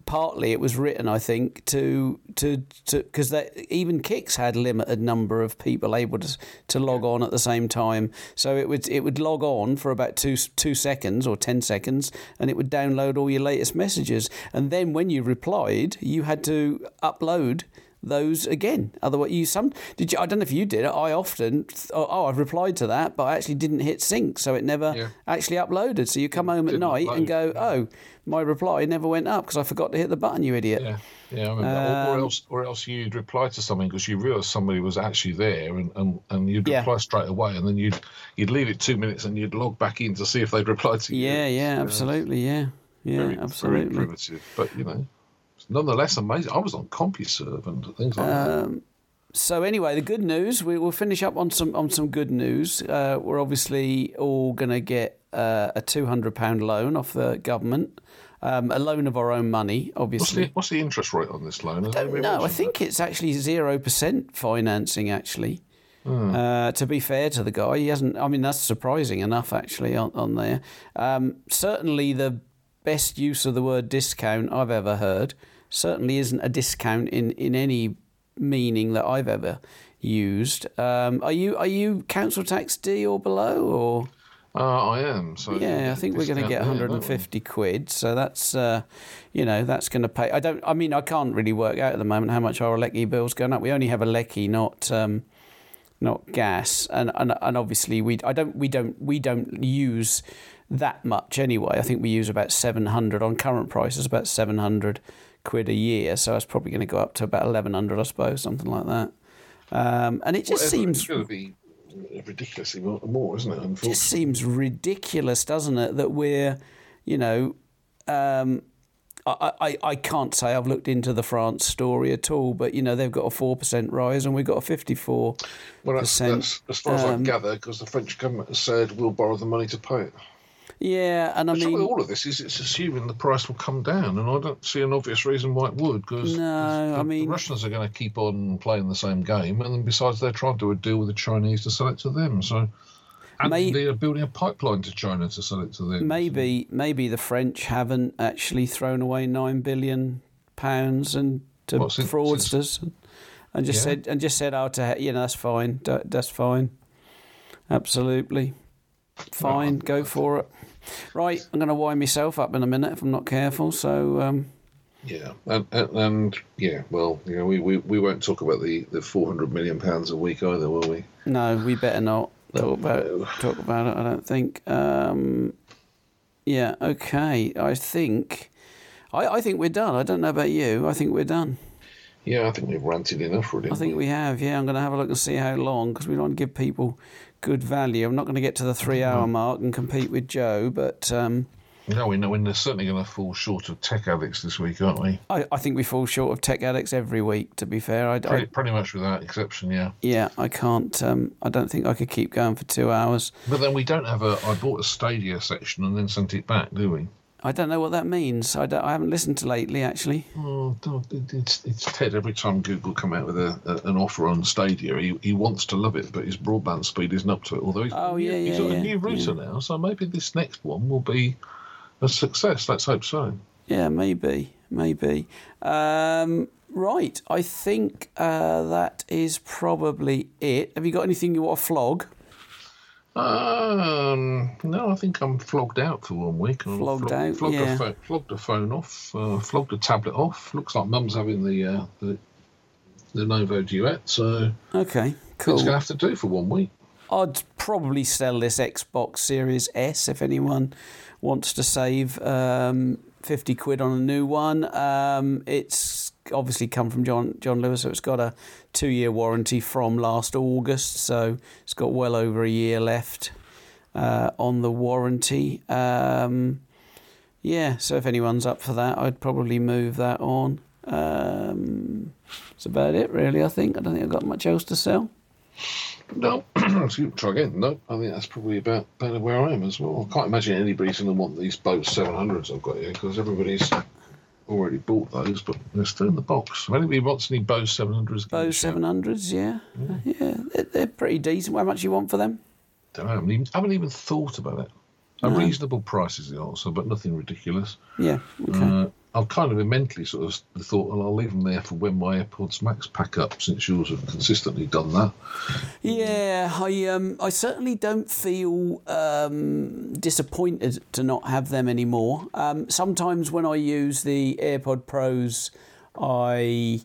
partly it was written, I think, to to to because even CIX had limited number of people able to to log on at the same time. So it would it would log on for about two two seconds or ten seconds, and it would download all your latest messages. And then when you replied, you had to upload those again. Otherwise, you some did you? I don't know if you did it. I often oh, oh I've replied to that, but I actually didn't hit sync, so it never Yeah. actually uploaded. So you come home at Didn't night and go, oh, my reply never went up because I forgot to hit the button. You idiot. Yeah, yeah, that. or, or Um, else, or else you'd reply to something because you realised somebody was actually there, and, and, and you'd Yeah. reply straight away, and then you'd you'd leave it two minutes, and you'd log back in to see if they'd replied to you. Yeah, yeah, absolutely, yeah, yeah, very, very absolutely. primitive, but you know, nonetheless amazing. I was on CompuServe and things like that. Um, so anyway, the good news. We will finish up on some on some good news. Uh, we're obviously all going to get uh, a two hundred pound loan off the government, um, a loan of our own money, What's obviously. the what's the interest rate on this loan? Has don't know. I think it's actually zero percent financing. Actually, Hmm. uh, to be fair to the guy, he hasn't. I mean, that's surprising enough actually on, on there. Um, certainly, the best use of the word discount I've ever heard. Certainly isn't a discount in, in any meaning that I've ever used. Um, are you are you council tax D or below or? Uh, I am. So Yeah, I think we're going to get 150 quid. So that's, uh, you know, that's going to pay. I don't. I mean, I can't really work out at the moment how much our Lecky bill's going up. We only have a Lecky, not um, not gas, and, and and obviously we. I don't. We don't. We don't use that much anyway. I think we use about 700 on current prices, about 700 quid a year. So it's probably going to go up to about 1100, I suppose, something like that. Um, and it just Whatever, seems It's going to be ridiculously more, isn't it? just seems ridiculous, doesn't it? That we're, you know, um, I, I, I can't say I've looked into the France story at all, but you know they've got a four percent rise and we've got a fifty-four. Well, that's, percent, that's as far as I um, gather, because the French government has said we'll borrow the money to pay it. Yeah, and I trouble mean, all of this is it's assuming the price will come down, and I don't see an obvious reason why it would. Because No, the, I mean- the Russians are going to keep on playing the same game, and then besides, they're trying to do a deal with the Chinese to sell it to them. So, and May- they are building a pipeline to China to sell it to them. maybe maybe the French haven't actually thrown away nine billion pounds and to What, since- fraudsters, and, and just Yeah. said and just said, "Oh, to you know, that's fine, that's fine, absolutely fine, go for it." Right, I'm going to wind myself up in a minute if I'm not careful. So, um, Yeah, and, and, and yeah, well, you know, we, we, we won't talk about the, the four hundred million pounds a week either, will we? no, we better not talk about No. talk about it. I don't think. Um, yeah, okay. I think, I, I think we're done. I don't know about you. I think we're done. Yeah, I think we've ranted enough already. I think we have, yeah. I'm going to have a look and see how long because we don't want to give people good value. I'm not going to get to the three hour mark and compete with Joe, but um, No, we know we're certainly going to fall short of tech addicts this week, aren't we? I, I think we fall short of tech addicts every week, to be fair. I, I- Pretty, pretty much without exception, yeah. yeah, I can't, um, I don't think I could keep going for two hours. But then we don't have a. I bought a Stadia section and then sent it back, do we? I don't know what that means. I, don't, I haven't listened to lately, actually. Oh, it's it's Ted. Every time Google come out with a, a, an offer on Stadia, he, he wants to love it, but his broadband speed isn't up to it. Although he's, Oh, he's yeah, yeah, got yeah, a new router now, so maybe this next one will be a success. Let's hope so. Yeah, maybe, maybe. Um, right, I think uh, that is probably it. Have you got anything you want to flog? Um, no, I think I'm flogged out for one week. I'm Flogged flog- out, flogged yeah. A pho- flogged a phone off. Uh, flogged a tablet off. Looks like Mum's having the uh, the, the Novo Duet, so Okay, cool. it's to have to do for one week. I'd probably sell this Xbox Series S if anyone wants to save um, 50 quid on a new one. Um, it's obviously come from John John Lewis, so it's got a two year warranty from last August, so it's got well over a year left uh, on the warranty. Um, yeah, so if anyone's up for that, I'd probably move that on. Um, that's about it, really. I think I don't think I've got much else to sell. No, excuse me, try again. No, I think that's probably about about where I am as well. I can't imagine anybody's going to want these Bose 700s I've got here because everybody's already bought those, but they're still in the box. If anybody wants any Bose 700s, give me a Bose 700s, yeah. Yeah, they're, they're pretty decent. How much you want for them? Don't know, I haven't even, haven't even thought about it. A reasonable price is the answer, but nothing ridiculous. Yeah, okay. Uh, I've kind of mentally sort of thought, well, I'll leave them there for when my AirPods Max pack up, since yours have consistently done that. Yeah, I um, I certainly don't feel um, disappointed to not have them anymore. Um, sometimes when I use the AirPod Pros, I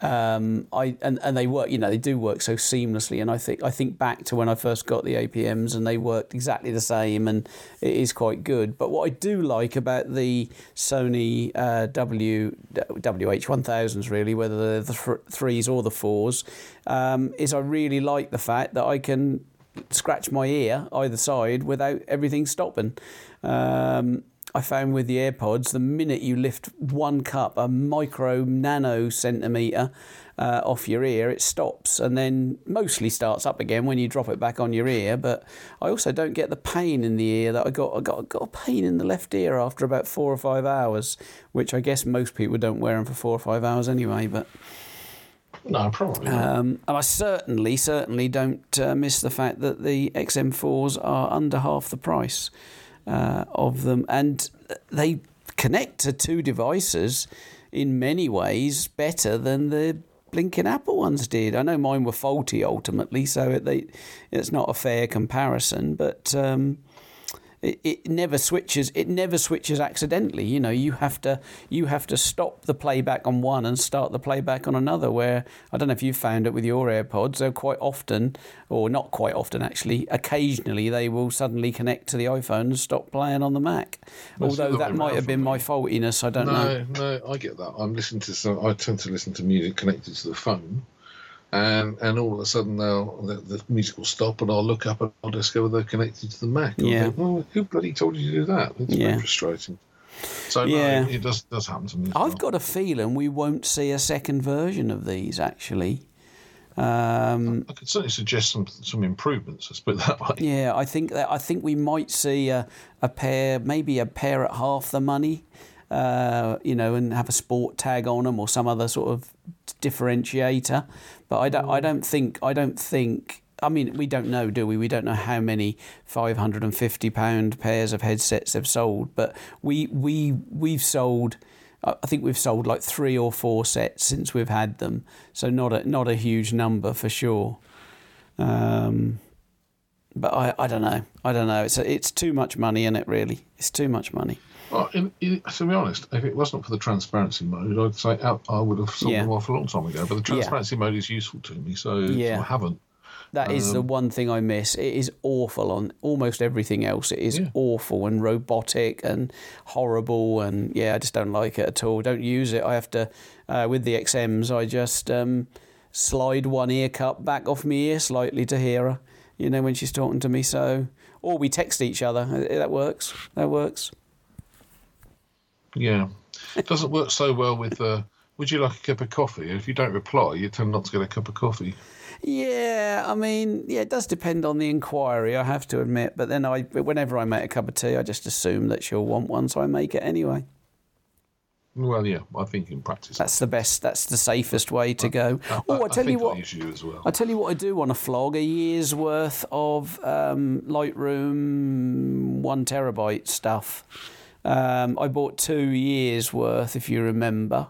um, I and, and they work. You know, they do work so seamlessly. And I think I think back to when I first got the APMs, and they worked exactly the same, and it is quite good. But what I do like about the Sony uh, W WH1000s, really, whether they're the th- threes or the fours, um, is I really like the fact that I can scratch my ear either side without everything stopping. Um, I found with the AirPods, the minute you lift one cup, a micro nano centimetre uh, off your ear, it stops and then mostly starts up again when you drop it back on your ear. But I also don't get the pain in the ear that I got. I got, I got a pain in the left ear after about four or five hours, which I guess most people don't wear them for four or five hours anyway. But No, probably not. um, and I certainly, certainly don't uh, miss the fact that the XM4s are under half the price uh, of them, and they connect to two devices in many ways better than the blinking Apple ones did. I know mine were faulty ultimately, so it, they, it's not a fair comparison, but. Um, it, it never switches. It never switches accidentally. You know, you have to you have to stop the playback on one and start the playback on another. Where I don't know if you've found it with your AirPods. They're quite often, or not quite often actually. Occasionally, they will suddenly connect to the iPhone and stop playing on the Mac. Although that might have been my faultiness. I don't know. No, no, I get that. I'm listening to some. I tend to listen to music connected to the phone, and and all of a sudden they'll the, the music will stop, and I'll look up and I'll discover they're connected to the Mac. Yeah. think, well, who bloody told you to do that? It's Yeah. very frustrating. So Yeah. no, it, it does does happen to me. I've well. got a feeling we won't see a second version of these actually. Um, I could certainly suggest some some improvements. Let's put it that way. Yeah, I think that I think we might see a, a pair, maybe a pair at half the money, uh, you know, and have a sport tag on them or some other sort of differentiator. But I don't, I don't think, I don't think. I mean, we don't know, do we? We don't know how many five hundred and fifty pound pairs of headsets have sold, but we we we've sold. I think we've sold like three or four sets since we've had them, so not a not a huge number for sure. Um, but I, I don't know. I don't know. It's a, it's too much money in it. Really, it's too much money. Well, in, in, to be honest, if it wasn't for the transparency mode, I'd say I, I would have sold Yeah. them off a long time ago. But the Yeah. transparency mode is useful to me, so Yeah. I haven't. That is the one thing I miss. It is awful on almost everything else. It is Yeah. awful and robotic and horrible. And yeah, I just don't like it at all. Don't use it. I have to uh, with the XMs. I just um, slide one ear cup back off my ear slightly to hear her. You know when she's talking to me. So or we text each other. Uh, That works. That works. Yeah, it doesn't work so well with. Uh, would you like a cup of coffee? If you don't reply, you tend not to get a cup of coffee. Yeah, I mean, yeah, it does depend on the inquiry. I have to admit, but then I, whenever I make a cup of tea, I just assume that she'll want one, so I make it anyway. Well, yeah, I think in practice. That's the best. That's the safest way to go. Oh, I tell you think what. I you as well. I tell you what, I do want to flog a year's worth of um, Lightroom one terabyte stuff. Um, I bought two years worth, if you remember,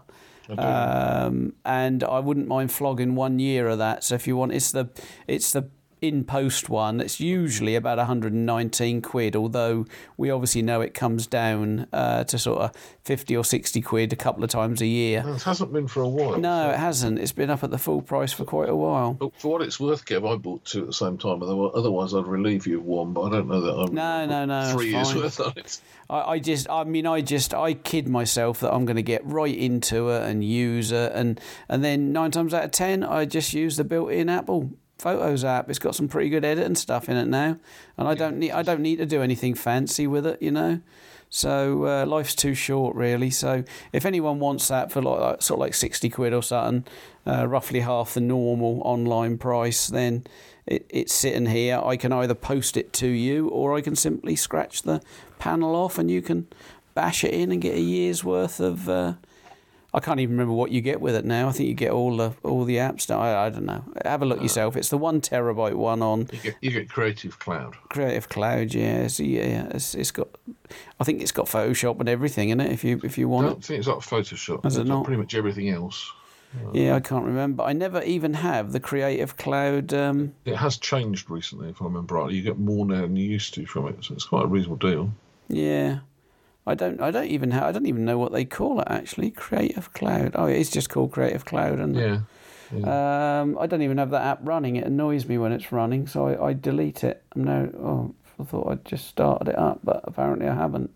um, and I wouldn't mind flogging one year of that. So if you want, it's the it's the in post one. It's usually about 119 quid, although we obviously know it comes down uh, to sort of 50 or 60 quid a couple of times a year. No, it hasn't been for a while. No, it hasn't. It's been up at the full price for quite a while. But for what it's worth, Kev, I bought two at the same time. Otherwise, otherwise I'd relieve you of one. But I don't know that I'm No, no, no, three years fine. worth on it. I, I just, I mean, I just, I kid myself that I'm going to get right into it and use it, and and then nine times out of ten, I just use the built-in Apple Photos app. It's got some pretty good editing stuff in it now, and I don't need, I don't need to do anything fancy with it, you know. So uh, life's too short, really. So if anyone wants that for like, sort of like sixty quid or something, uh, roughly half the normal online price, then it, it's sitting here. I can either post it to you, or I can simply scratch the panel off, and you can bash it in and get a year's worth of. Uh, I can't even remember what you get with it now. I think you get all the all the apps. Now. I, I don't know. Have a look yourself. It's the one terabyte one on You get, you get Creative Cloud. Creative Cloud. Yeah, it's, yeah. It's, it's got. I think it's got Photoshop and everything in it. If you if you want it. don't think it's like Photoshop. Has it not? Pretty much everything else. Yeah, I can't remember. I never even have the Creative Cloud. Um, It has changed recently, if I remember rightly. You get more now than you used to from it, so it's quite a reasonable deal. yeah, I don't. I don't even have. I don't even know what they call it actually. Creative Cloud. Oh, it's just called Creative Cloud, and Yeah. um, I don't even have that app running. It annoys me when it's running, so I, I delete it. No, oh, I thought I'd just started it up, but apparently I haven't.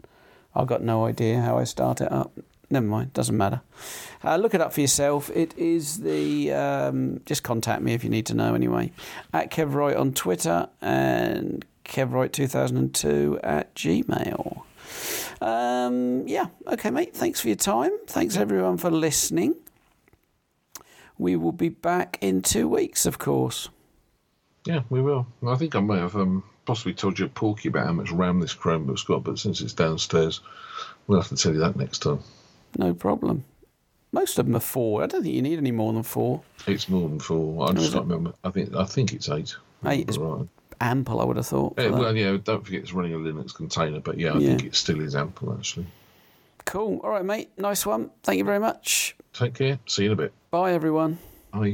I've got no idea how I start it up. Never mind, doesn't matter. Uh, look it up for yourself. It is the. Um, just contact me if you need to know anyway. At Kevroy on Twitter and Kevroy2002 at Gmail. Um, yeah, okay, mate. Thanks for your time. Thanks everyone for listening. We will be back in two weeks, of course. Yeah, we will. I think I may have um, possibly told you a porky about how much RAM this Chromebook's got, but since it's downstairs, we'll have to tell you that next time. No problem. Most of them are four. I don't think you need any more than four. It's more than four. I just can't remember. I think I think it's eight. Eight is right. Ample, I would have thought. Yeah, well, yeah. Don't forget it's running a Linux container, but yeah, I Yeah. think it still is ample actually. Cool. All right, mate. Nice one. Thank you very much. Take care. See you in a bit. Bye, everyone. Bye.